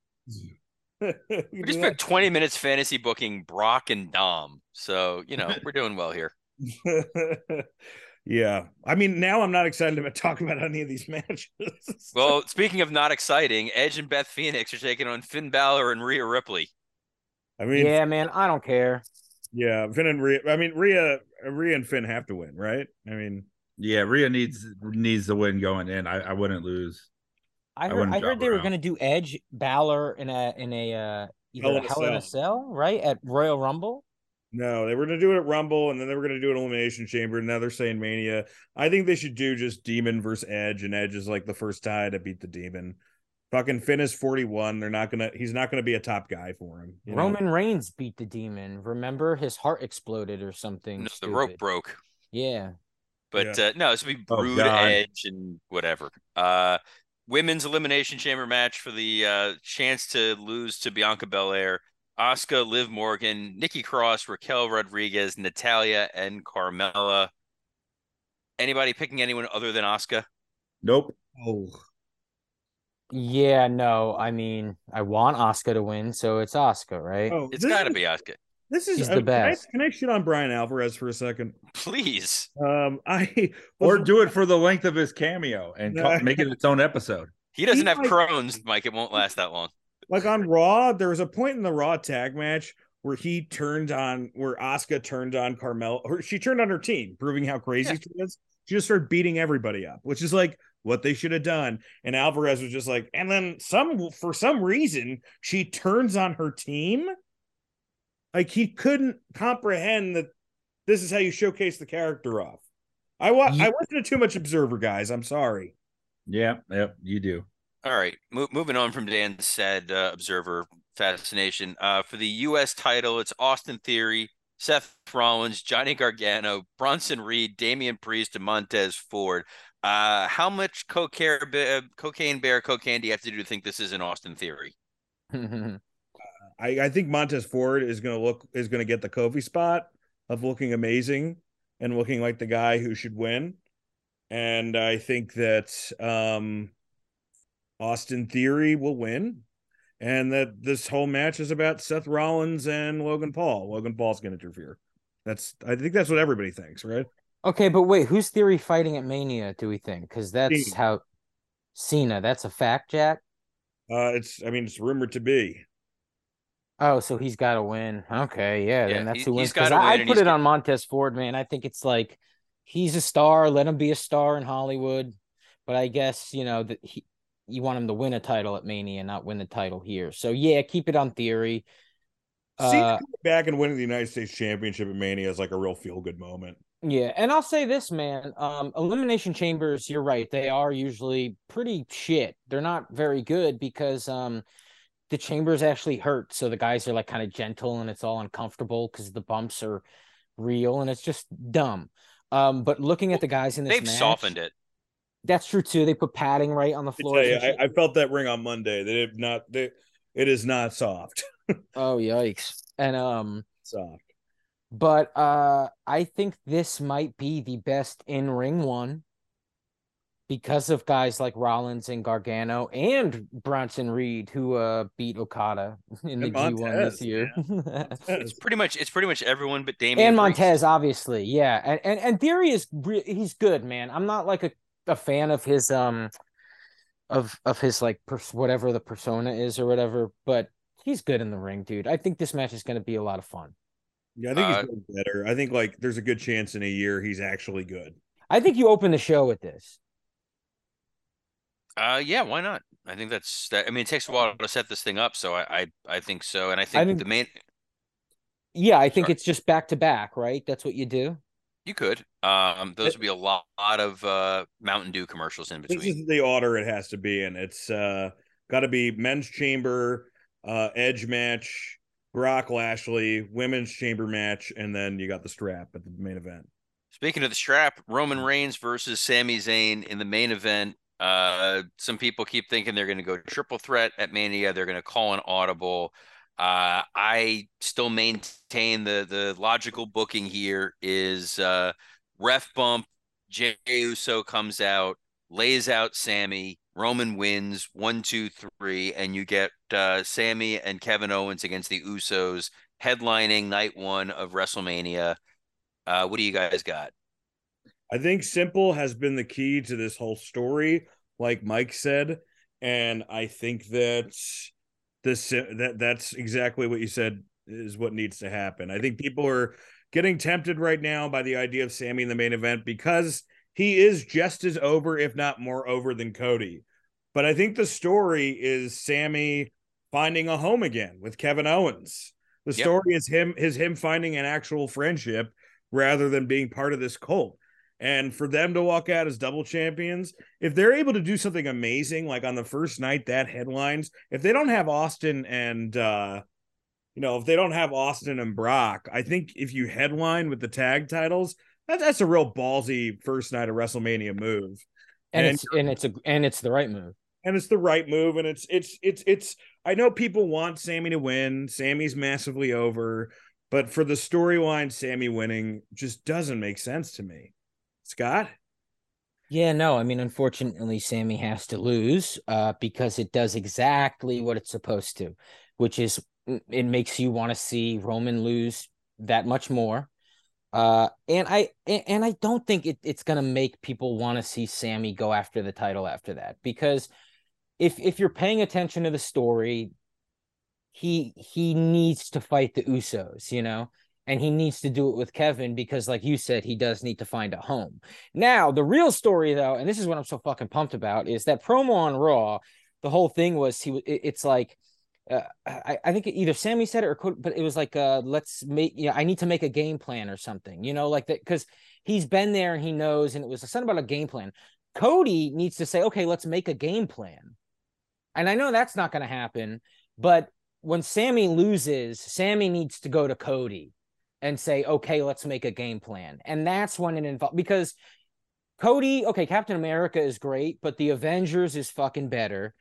*laughs* We just spent 20 minutes fantasy booking Brock and Dom. So, you know, we're doing well here. *laughs* yeah. I mean, now I'm not excited about talking about any of these matches. *laughs* Well, speaking of not exciting, Edge and Beth Phoenix are taking on Finn Balor and Rhea Ripley. I mean, yeah, yeah, man, I don't care. Yeah, Finn and Rhea. I mean, Rhea, Rhea and Finn have to win, right? I mean, Yeah, Rhea needs needs the win going in. I, I wouldn't lose. I I heard wouldn't I, heard they were gonna do Edge Balor in a in a uh either Hell a in a Hell in a Cell, right? At Royal Rumble. no, they were going to do it at Rumble, and then they were going to do an Elimination Chamber. Now they're saying Mania. I think they should do just Demon versus Edge, and Edge is like the first tie to beat the Demon. Fucking Finn is 41. They're not gonna. He's not gonna be a top guy for him. you know? Roman Reigns beat the demon. Remember his heart exploded or something. No, the rope broke. Yeah. But uh, no, gonna be Oh, Brood God. Edge and whatever. Uh, women's elimination chamber match for the uh, chance to lose to Bianca Belair, Asuka, Liv Morgan, Nikki Cross, Raquel Rodriguez, Natalya, and Carmella. Anybody picking anyone other than Asuka? Nope. Oh, Yeah, no. I mean, I want Oscar to win, so it's Oscar, right? oh, It's this got to be Asuka. This is He's uh, the can I- best. Can I, shit on Bryan Alvarez for a second? Please. Um, *laughs* I Or do it for the length of his cameo and No. call, make it its own episode. He doesn't He have might- Crohn's, Mike. It won't last that long. like on Raw. There was a point in the Raw tag match where he turned on, where Asuka turned on Carmel, or she turned on her team, proving how crazy Yeah. she is. She just started beating everybody up, which is like what they should have done. And Alvarez was just like, and then some for some reason she turns on her team. Like he couldn't comprehend that this is how you showcase the character off. I wa- Ye- I listened to too much Observer, guys. I'm sorry. Yeah, yep, you do. All right, Mo- moving on from Dan's said uh, observer fascination. Uh, for the U.S. title, it's Austin Theory, Seth Rollins, Johnny Gargano, Bronson Reed, Damian Priest, and Montez Ford. Uh, how much cocaine, bear, cocaine bear cocaine do you have to do to think this is an Austin Theory? *laughs* I, I think Montez Ford is going to look is going to get the Kofi spot of looking amazing and looking like the guy who should win. And I think that um, Austin Theory will win. and that this whole match is about Seth Rollins and Logan Paul. Logan Paul's going to interfere. That's I think that's what everybody thinks, right? Okay, but wait, who's Theory fighting at Mania? Do we think? Because that's Cena. how Cena. That's a fact, Jack. Uh, it's I mean it's rumored to be. Oh, so he's got to win. Okay, yeah, yeah then that's he, who wins. Because I, I put it on Montez Ford, man. I think it's like he's a star. Let him be a star in Hollywood. But I guess you know that he, you want him to win a title at Mania, not win the title here. So yeah, keep it on theory. See, uh, back and winning the United States Championship at Mania is like a real feel good moment. Yeah, and I'll say this, man. Um, elimination chambers, you're right. They are usually pretty shit. They're not very good because um, the chambers actually hurt. So the guys are like kind of gentle and it's all uncomfortable because the bumps are real and it's just dumb. Um, but looking at the guys in this, they've match, softened it. That's true too. They put padding right on the floor. You, I, I, felt that ring on Monday. That it not they, it is not soft. *laughs* oh yikes! And um, soft. But uh, I think this might be the best in ring one because of guys like Rollins and Gargano and Bronson Reed, who uh, beat Okada *laughs* in the G one this year. it's pretty much it's pretty much everyone but Damian and Montez, obviously, yeah. And and and Theory is re- he's good, man. I'm not like a, a fan of his um of of his like pers- whatever the persona is or whatever, but he's good in the ring, dude. I think this match is going to be a lot of fun. Yeah, I think uh, he's better. I think like there's a good chance in a year he's actually good. I think you open the show with this. Uh, yeah, why not? I think that's that. I mean, it takes a while to set this thing up, so I I, I think so, and I think, I think the main. Yeah, I think Sorry. it's just back to back, right? That's what you do. You could. Um, those would be a lot, lot of uh Mountain Dew commercials in between. This is the order it has to be in. It's uh got to be men's chamber, uh, edge match, Brock Lashley, women's chamber match, and then you got the strap at the main event. Speaking of the strap, Roman Reigns versus Sami Zayn in the main event. Uh, some people keep thinking they're going to go triple threat at Mania. They're going to call an audible. Uh, I still maintain the the logical booking here is uh, ref bump. Jey Uso comes out, lays out Sami. Roman wins one, two, three, and you get uh, Sami and Kevin Owens against the Usos headlining night one of WrestleMania. Uh, what do you guys got? I think simple has been the key to this whole story, like Mike said, and I think that this that that's exactly what you said is what needs to happen. I think people are getting tempted right now by the idea of Sami in the main event because he is just as over, if not more over, than Cody. But I think the story is Sami finding a home again with Kevin Owens. The yep. story is him is him finding an actual friendship rather than being part of this cult. And for them to walk out as double champions, if they're able to do something amazing, like on the first night that headlines, if they don't have Austin and uh you know, if they don't have Austin and Brock, I think if you headline with the tag titles, that, that's a real ballsy first night of WrestleMania move. And, and it's and it's a and it's the right move. And it's the right move. And it's it's it's it's I know people want Sami to win. Sami's massively over, but for the storyline, Sami winning just doesn't make sense to me. Scott? Yeah, no, I mean, unfortunately, Sami has to lose uh, because it does exactly what it's supposed to, which is mm, it makes you want to see Roman lose that much more. Uh, and I and I don't think it, it's gonna make people want to see Sami go after the title after that because if if you're paying attention to the story, he he needs to fight the Usos, you know and he needs to do it with Kevin because, like you said, he does need to find a home. Now, the real story, though, and this is what I'm so fucking pumped about, is that promo on Raw. The whole thing was he. It's like. Uh, I, I think either Sami said it or but it was like uh let's make you know I need to make a game plan or something you know like that because he's been there and he knows and it was something about a game plan. Cody needs to say okay let's make a game plan, and I know that's not going to happen. But when Sami loses, Sami needs to go to Cody and say, okay, let's make a game plan. And that's when it involves because Cody, okay, Captain America is great, but the Avengers is fucking better.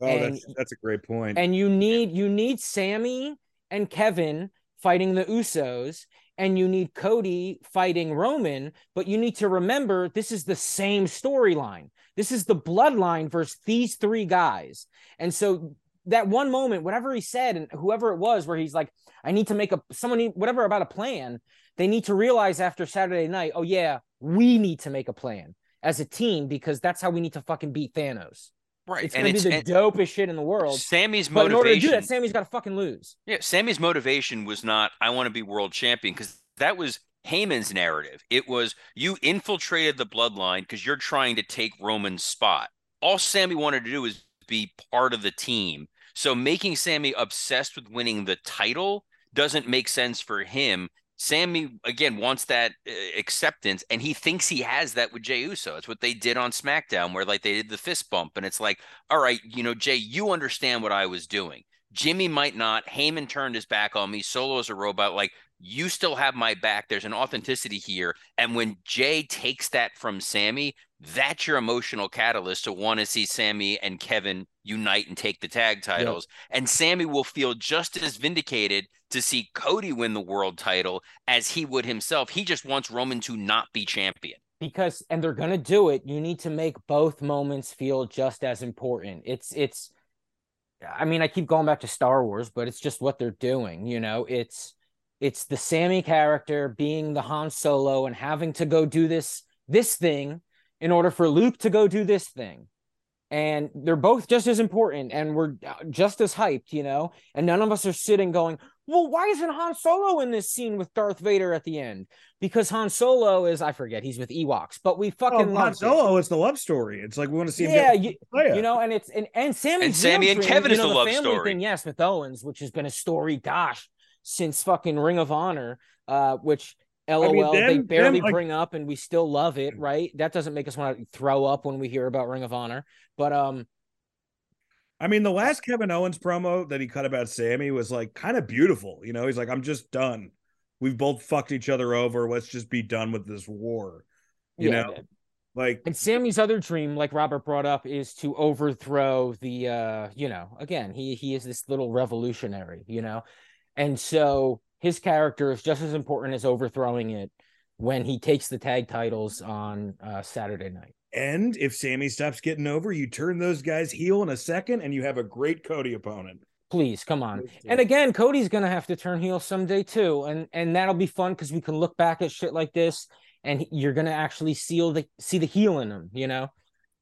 Oh, and, that's that's a great point. And you need you need Sami and Kevin fighting the Usos, and you need Cody fighting Roman, but you need to remember this is the same storyline. This is the bloodline versus these three guys. And so that one moment, whatever he said, and whoever it was, where he's like, I need to make a someone need, whatever about a plan. They need to realize after Saturday night, oh yeah, we need to make a plan as a team because that's how we need to fucking beat Thanos. Right. It's gonna be the dopest shit in the world. Sami's But in order to do motivation. that, Sami's got to fucking lose. Yeah, Sami's motivation was not I want to be world champion because that was Heyman's narrative. It was you infiltrated the bloodline because you're trying to take Roman's spot. All Sami wanted to do was be part of the team. So making Sami obsessed with winning the title doesn't make sense for him. Sami again wants that uh, acceptance, and he thinks he has that with Jey Uso. It's what they did on SmackDown, where like they did the fist bump, and it's like, all right, you know, Jey, you understand what I was doing. Jimmy might not. Heyman turned his back on me. Solo is a robot. Like you still have my back. There's an authenticity here. And when Jey takes that from Sami, that's your emotional catalyst to want to see Sami and Kevin unite and take the tag titles. And Sami will feel just as vindicated to see Cody win the world title as he would himself. He just wants Roman to not be champion. because and they're gonna do it you need to make both moments feel just as important it's it's i mean i keep going back to star wars but it's just what they're doing you know it's it's the sami character being the han solo and having to go do this this thing in order for luke to go do this thing and they're both just as important and we're uh, just as hyped you know and none of us are sitting going well why isn't han solo in this scene with darth vader at the end because Han Solo is I forget he's with Ewoks, but we Oh, fucking Han love it. Solo is the love story. It's like we want to see him. Yeah, get you, Leia. you know, and it's and and Sami's And Sami and Kevin you is know, the love family story. Thing, yes, with Owens, which has been a story, gosh, since fucking Ring of Honor, uh, which LOL mean, they barely them, like- bring up, and we still love it, right? That doesn't make us want to throw up when we hear about Ring of Honor, but um, I mean, the last Kevin Owens promo that he cut about Sami was like kind of beautiful. You know, he's like, I'm just done. We've both fucked each other over. Let's just be done with this war. You yeah, know, like And Sami's other dream, like Robert brought up, is to overthrow the uh, you know, again, he he is this little revolutionary, you know. And so his character is just as important as overthrowing it when he takes the tag titles on uh Saturday night. And if Sami stops getting over, you turn those guys heel in a second and you have a great Cody opponent. Please, come on. And again, Cody's gonna have to turn heel someday too. And and that'll be fun because we can look back at shit like this and you're gonna actually seal the see the heel in him, you know.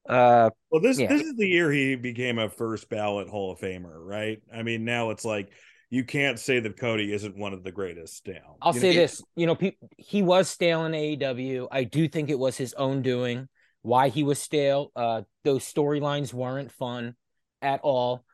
Uh Well, this Yeah. this is the year he became a first ballot Hall of Famer, right? I mean, now it's like you can't say that Cody isn't one of the greatest now. I'll You say know, this, you know, pe- he was stale in AEW. I do think it was his own doing why he was stale. Uh, those storylines weren't fun at all.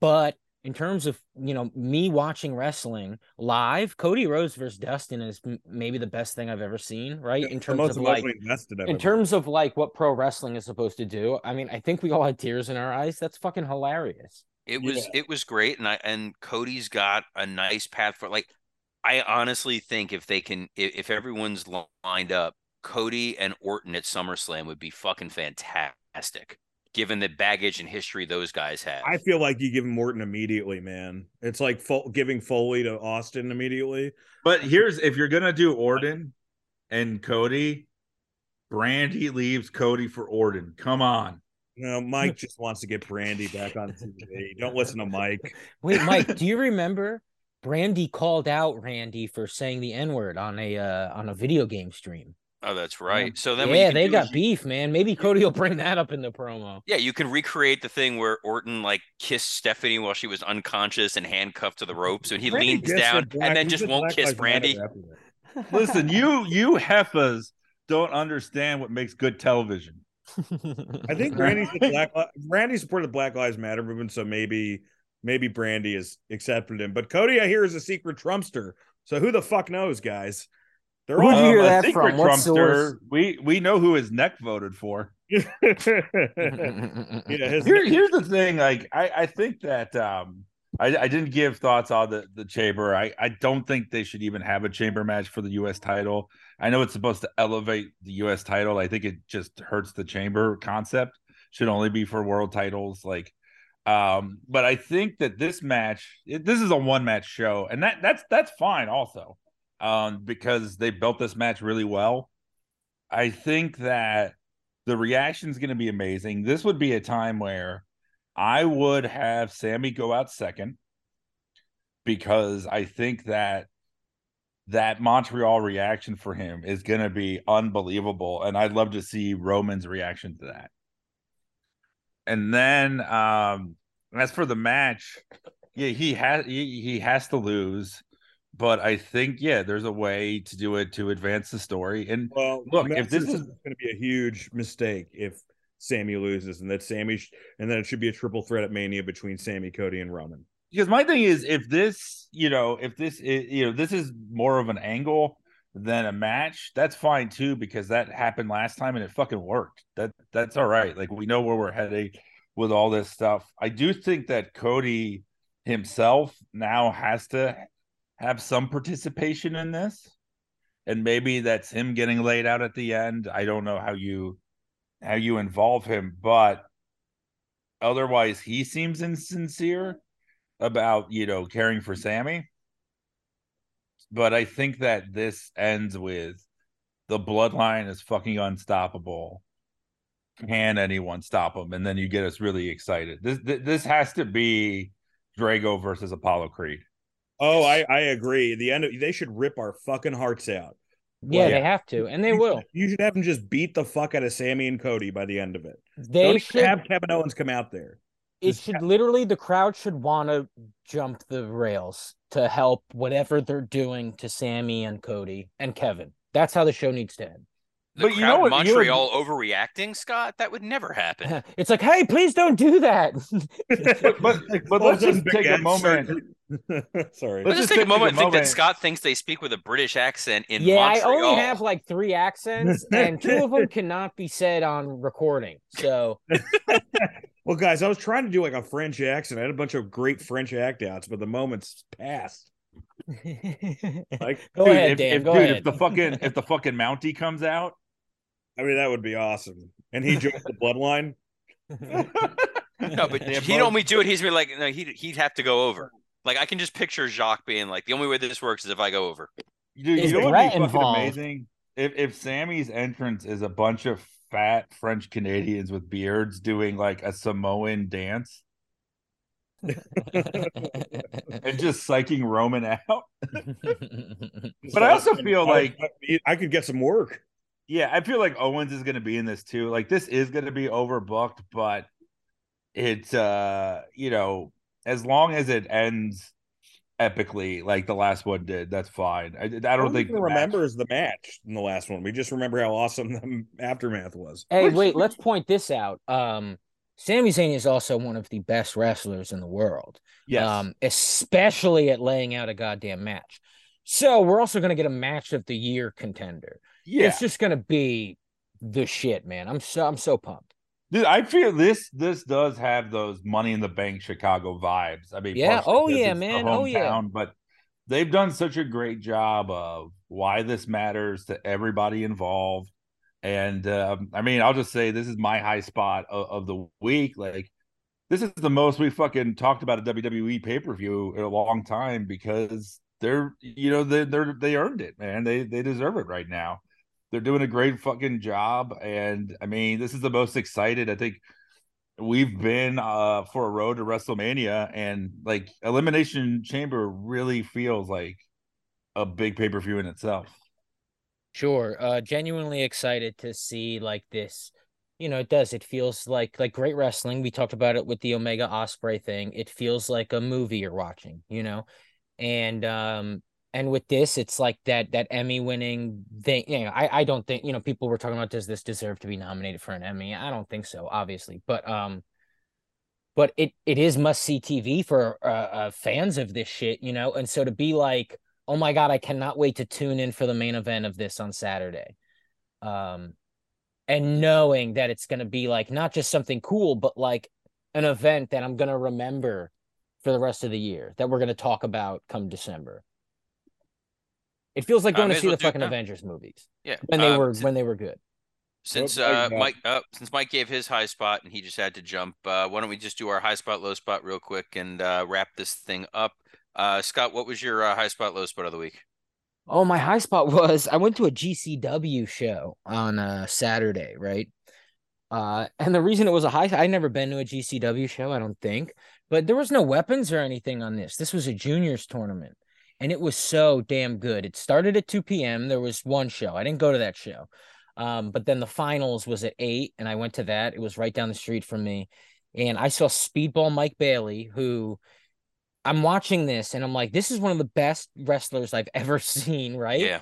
But in terms of you know me watching wrestling live, Cody Rhodes versus Dustin is m- maybe the best thing I've ever seen. Right in terms of like emotionally invested I've in ever- terms of like what pro wrestling is supposed to do. I mean, I think we all had tears in our eyes. That's fucking hilarious. It was it was great, and I and Cody's got a nice path for like. I honestly think if they can, if, if everyone's lined up, Cody and Orton at SummerSlam would be fucking fantastic, given the baggage and history those guys have. I feel like you give him Orton immediately, man. It's like Fo- giving Foley to Austin immediately. But here's if you're gonna do Orton and Cody, Brandi leaves Cody for Orton. Come on. You know, Mike *laughs* just wants to get Brandi back on TV. Don't listen to Mike. Wait, Mike, *laughs* do you remember Brandi called out Randy for saying the N word on a uh, on a video game stream? oh, that's right. So then, yeah, they got is you- beef, man. Maybe Cody will bring that up in the promo. Yeah, you can recreate the thing where Orton like kissed Stephanie while she was unconscious and handcuffed to the ropes, and he Brandi leans down said black- and then just won't kiss Brandi. Listen, you you heifas don't understand what makes good television. *laughs* I think Brandi said Black Li- Brandi supported the Black Lives Matter movement, so maybe maybe Brandi has accepted him. But Cody, I hear, is a secret Trumpster. So who the fuck knows, guys? They're Who'd all you hear Um, a that secret from? What Trumpster. We we know who his neck voted for. *laughs* *laughs* yeah, his Here, here's the thing. Like, I, I think that um, I, I didn't give thoughts on the the chamber. I, I don't think they should even have a chamber match for the U.S. title. I know it's supposed to elevate the U.S. title. I think it just hurts the chamber concept. Should only be for world titles. Like, um, but I think that this match, it, this is a one match show, and that that's that's fine also, um, because they built this match really well. I think that the reaction is going to be amazing. This would be a time where I would have Sami go out second because I think that that Montreal reaction for him is going to be unbelievable. And I'd love to see Roman's reaction to that. And then, um, as for the match, yeah, he has he, he has to lose, but I think yeah, there's a way to do it to advance the story. And well, look, if this is going to be a huge mistake if Sami loses, and that Sami sh- and then it should be a triple threat at Mania between Sami, Cody, and Roman. Because my thing is, if this, you know, if this is, you know, this is more of an angle than a match, that's fine too, because that happened last time and it fucking worked. That that's all right. Like we know where we're heading with all this stuff. I do think that Cody himself now has to have some participation in this. And maybe that's him getting laid out at the end. I don't know how you how you involve him, but otherwise he seems insincere about, you know, caring for Sami. But I think that this ends with the bloodline is fucking unstoppable. Can anyone stop him? And then you get us really excited. This this has to be Drago versus Apollo Creed. Oh, I I agree. The end of, they should rip our fucking hearts out. Yeah, well, they yeah. have to, and they you will. Should, you should have them just beat the fuck out of Sami and Cody by the end of it. They should have Kevin Owens come out there. It just should have... literally the crowd should want to jump the rails to help whatever they're doing to Sami and Cody and Kevin. That's how the show needs to end. The but you know what, Montreal you overreacting, Scott? That would never happen. *laughs* It's like, hey, please don't do that. *laughs* but but, *laughs* but let's just take a moment. Sorry. Let's, just take, take a moment and think that Scott thinks they speak with a British accent in yeah, Montreal. I only have like three accents, and two of them cannot be said on recording. So Well, guys, I was trying to do like a French accent. I had a bunch of great French act outs, but the moment's passed. like, go dude, ahead, if, Dan. If, go dude, ahead. If the fucking if the fucking Mountie comes out, I mean, that would be awesome. And he joins the bloodline. *laughs* no, but he'd only do it. He's be like, no, he'd he'd have to go over. Like I can just picture Jacques being like, the only way this works is if I go over. Dude, you know what would be fucking amazing? If if Sami's entrance is a bunch of fat French Canadians with beards doing like a Samoan dance. *laughs* and just psyching Roman out. *laughs* but I also feel like I could get some work. Yeah, I feel like Owens is going to be in this too. Like this is going to be overbooked, but it's uh, you know, as long as it ends epically like the last one did, that's fine. I, I don't think remembers the match in the last one. We just remember how awesome the aftermath was. Hey, wait, let's point this out. Um Sami Zayn is also one of the best wrestlers in the world. Yes. Um, especially at laying out a goddamn match. So we're also gonna get a match of the year contender. Yeah. It's just gonna be the shit, man. I'm so I'm so pumped. Dude, I feel this this does have those money in the bank Chicago vibes. I mean, yeah, oh yeah, man, oh yeah. But they've done such a great job of why this matters to everybody involved. And um, I mean, I'll just say this is my high spot of, of the week. Like, this is the most we fucking talked about a WWE pay per view in a long time because they're, you know, they they're they earned it, man. They they deserve it right now they're doing a great fucking job. And I mean, this is the most excited I think we've been uh for a road to WrestleMania and like Elimination Chamber really feels like a big pay-per-view in itself. Sure. Uh genuinely excited to see like this. You know, it does. It feels like like great wrestling. We talked about it with the Omega Osprey thing. It feels like a movie you're watching, you know. And um and with this it's like that that emmy winning thing you know I, I don't think you know people were talking about does this deserve to be nominated for an emmy? I don't think so obviously but um but it it is must see tv for uh, uh, fans of this shit you know? And so to be like oh my god i cannot wait to tune in for the main event of this on saturday um and knowing that it's going to be like not just something cool but like an event that i'm going to remember for the rest of the year that we're going to talk about come december it feels like going to see the fucking Avengers movies. Yeah, when they uh, were since, when they were good. Since uh, Mike, uh, since Mike gave his high spot and he just had to jump, uh, why don't we just do our high spot, low spot real quick and uh, wrap this thing up? Uh, Scott, what was your uh, high spot, low spot of the week? Oh, my high spot *laughs* was I went to a GCW show on uh, Saturday, right? Uh, and the reason it was a high—I'd never been to a GCW show, I don't think, but there was no weapons or anything on this. This was a juniors tournament, and it was so damn good. It started at 2 p.m. There was one show. I didn't go to that show. Um, but then the finals was at eight, and I went to that. It was right down the street from me. And I saw Speedball Mike Bailey, who I'm watching this and I'm like, this is one of the best wrestlers I've *laughs* ever seen, right? Yeah.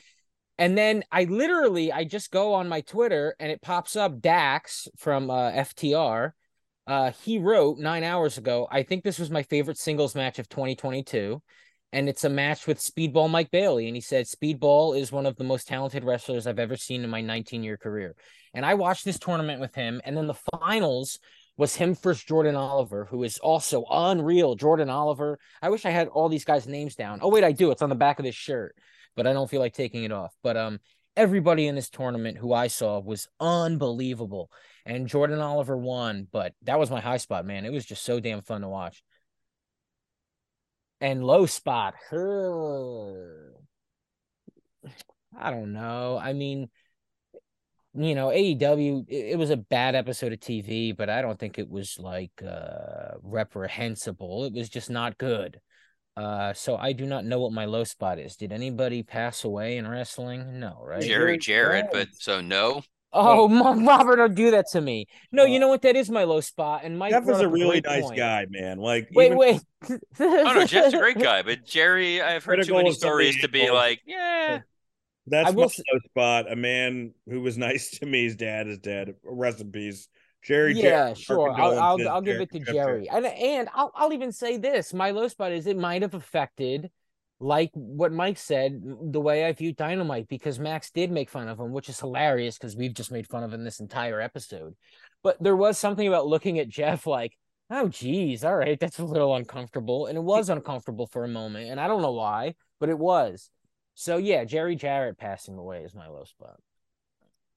And then I literally I just go on my Twitter and it pops up Dax from uh, FTR. Uh, he wrote nine hours ago, I think this was my favorite singles match of 2022. And it's a match with Speedball Mike Bailey. And he said, Speedball is one of the most talented wrestlers I've ever seen in my 19 year career. And I watched this tournament with him. And then the finals was him first Jordan Oliver, who is also unreal. Jordan Oliver. I wish I had all these guys' names down. Oh, wait, I do. It's on the back of this shirt, but I don't feel like taking it off. But um, everybody in this tournament who I saw was unbelievable. And Jordan Oliver won, but that was my high spot, man. It was just so damn fun to watch. And low spot, her. I don't know. I mean, you know, AEW, it, it, was a bad episode of TV, but I don't think it was like uh reprehensible. It was just not good. Uh so I do not know what my low spot is. Did anybody pass away in wrestling? No, right? Jerry Jarrett, but so no. Oh, well, Robert, don't do that to me. No, you uh, know what? That is my low spot. And Mike Jeff is a really nice point. guy, man. Like, wait, even... wait. oh no, Jeff's a great *laughs* guy, but Jerry, I've heard too many stories to be like, yeah, that's I my low spot. A man who was *laughs* nice to me. His dad is dead. Rest in peace. Jerry. Yeah, Jerry, sure. I'll I'll, I'll give it to Jerry. And and I'll I'll even say this. My low spot is it might have affected, like what Mike said, the way I view Dynamite because Max did make fun of him, which is hilarious because we've just made fun of him this entire episode. But there was something about looking at Jeff like, oh geez, all right, that's a little uncomfortable, and it was uncomfortable for a moment, and I don't know why, but it was. So yeah, Jerry Jarrett passing away is my low spot.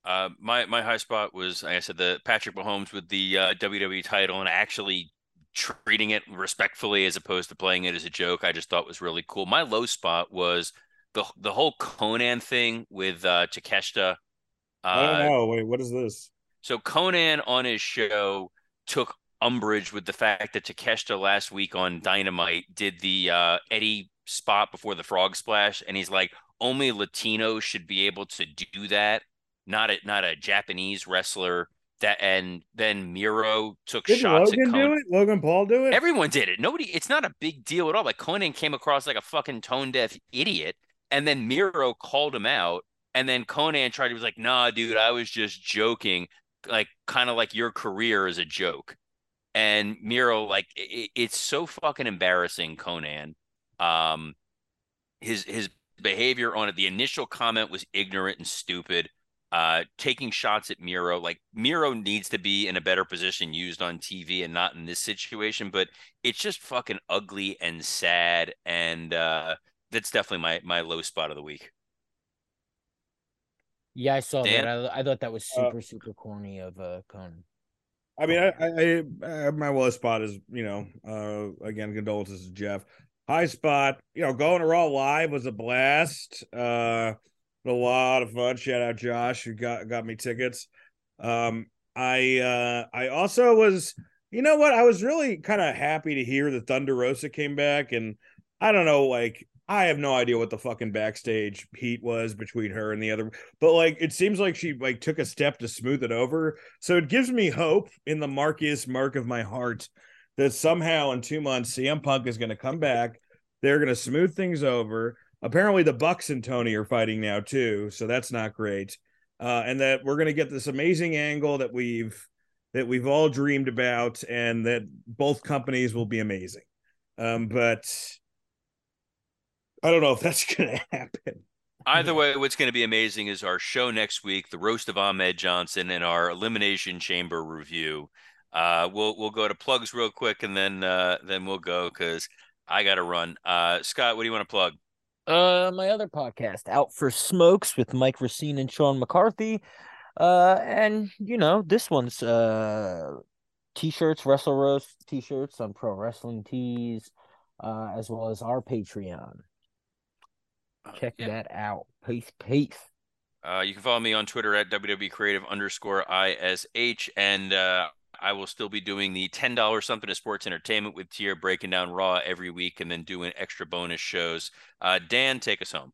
Uh, my my high spot was, like I said, the Patrick Mahomes with the uh, WWE title and actually treating it respectfully as opposed to playing it as a joke. I just thought was really cool. My low spot was the the whole Konnan thing with uh, Takeshita. Uh, I don't uh, know. Wait, what is this? So Konnan on his show took umbrage with the fact that Takeshita last week on Dynamite did the uh, Eddie spot before the frog splash, and he's like, only Latinos should be able to do that, not a not a Japanese wrestler. That and then Miro took shots. Did shots. Logan do it? Logan Paul do it? Everyone did it. Nobody. It's not a big deal at all. Like Konnan came across like a fucking tone deaf idiot, and then Miro called him out, and then Konnan tried. He was like, "Nah, dude, I was just joking." Like kind of like your career is a joke, and Miro like it, it's so fucking embarrassing, Konnan um, his his behavior on it. The initial comment was ignorant and stupid. Uh, taking shots at Miro, like Miro needs to be in a better position used on TV and not in this situation. But it's just fucking ugly and sad, and uh, that's definitely my my low spot of the week. Yeah, I saw Dan? that. I, I thought that was uh, super uh, super corny of uh Konnan. I mean, I, I, I, my low spot is you know, uh, again, condolences to Jeff. High spot, you know, going to Raw live was a blast. Uh, a lot of fun. Shout out Josh who got got me tickets. Um, I uh, I also was, you know what? I was really kind of happy to hear that Thunder Rosa came back, and I don't know, like I have no idea what the fucking backstage heat was between her and the other, but like it seems like she like took a step to smooth it over. So it gives me hope in the Marcus mark of my heart that somehow in two months CM Punk is going to come back. They're going to smooth things over. Apparently, the Bucks and Tony are fighting now too, so that's not great. Uh, and that we're going to get this amazing angle that we've that we've all dreamed about, and that both companies will be amazing. Um, but I don't know if that's *laughs* going to happen. Either way, what's going to be amazing is our show next week, the roast of Ahmed Johnson, and our elimination chamber review. Uh, we'll we'll go to plugs real quick, and then uh, then we'll go because I got to run. Uh, Scott, what do you want to plug? Uh, my other podcast, Out for Smokes, with Mike Recine and Sean McCarthy. Uh, and you know this one's uh t-shirts, Wrestle Roast t-shirts on Pro Wrestling Tees, uh, as well as our Patreon. Check yeah. that out. Peace, peace. Uh, you can follow me on Twitter at WWE Creative underscore ISH. And uh, I will still be doing the $10 something to sports entertainment with Tier, breaking down Raw every week and then doing extra bonus shows. Uh, Dan, take us home.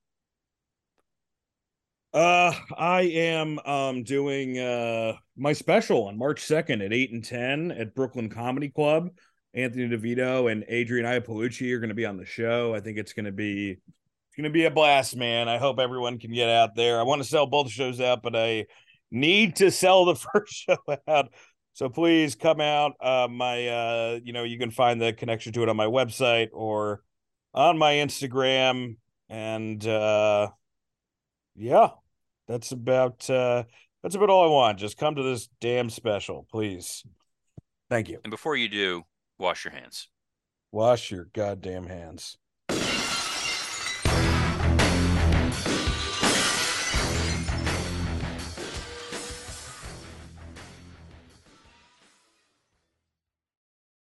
Uh, I am um doing uh my special on March 2nd at 8 and 10 at Brooklyn Comedy Club. Anthony DeVito and Adrian Iapalucci are going to be on the show. I think it's going to be it's going to be a blast, man. I hope everyone can get out there. I want to sell both shows out, but I need to sell the *laughs* first show out. So please come out. Uh, my, uh, you know, you can find the connection to it on my website or on my Instagram. And uh, yeah, that's about uh, that's about all I want. Just come to this damn special, please. Thank you. And before you do, wash your hands. Wash your goddamn hands.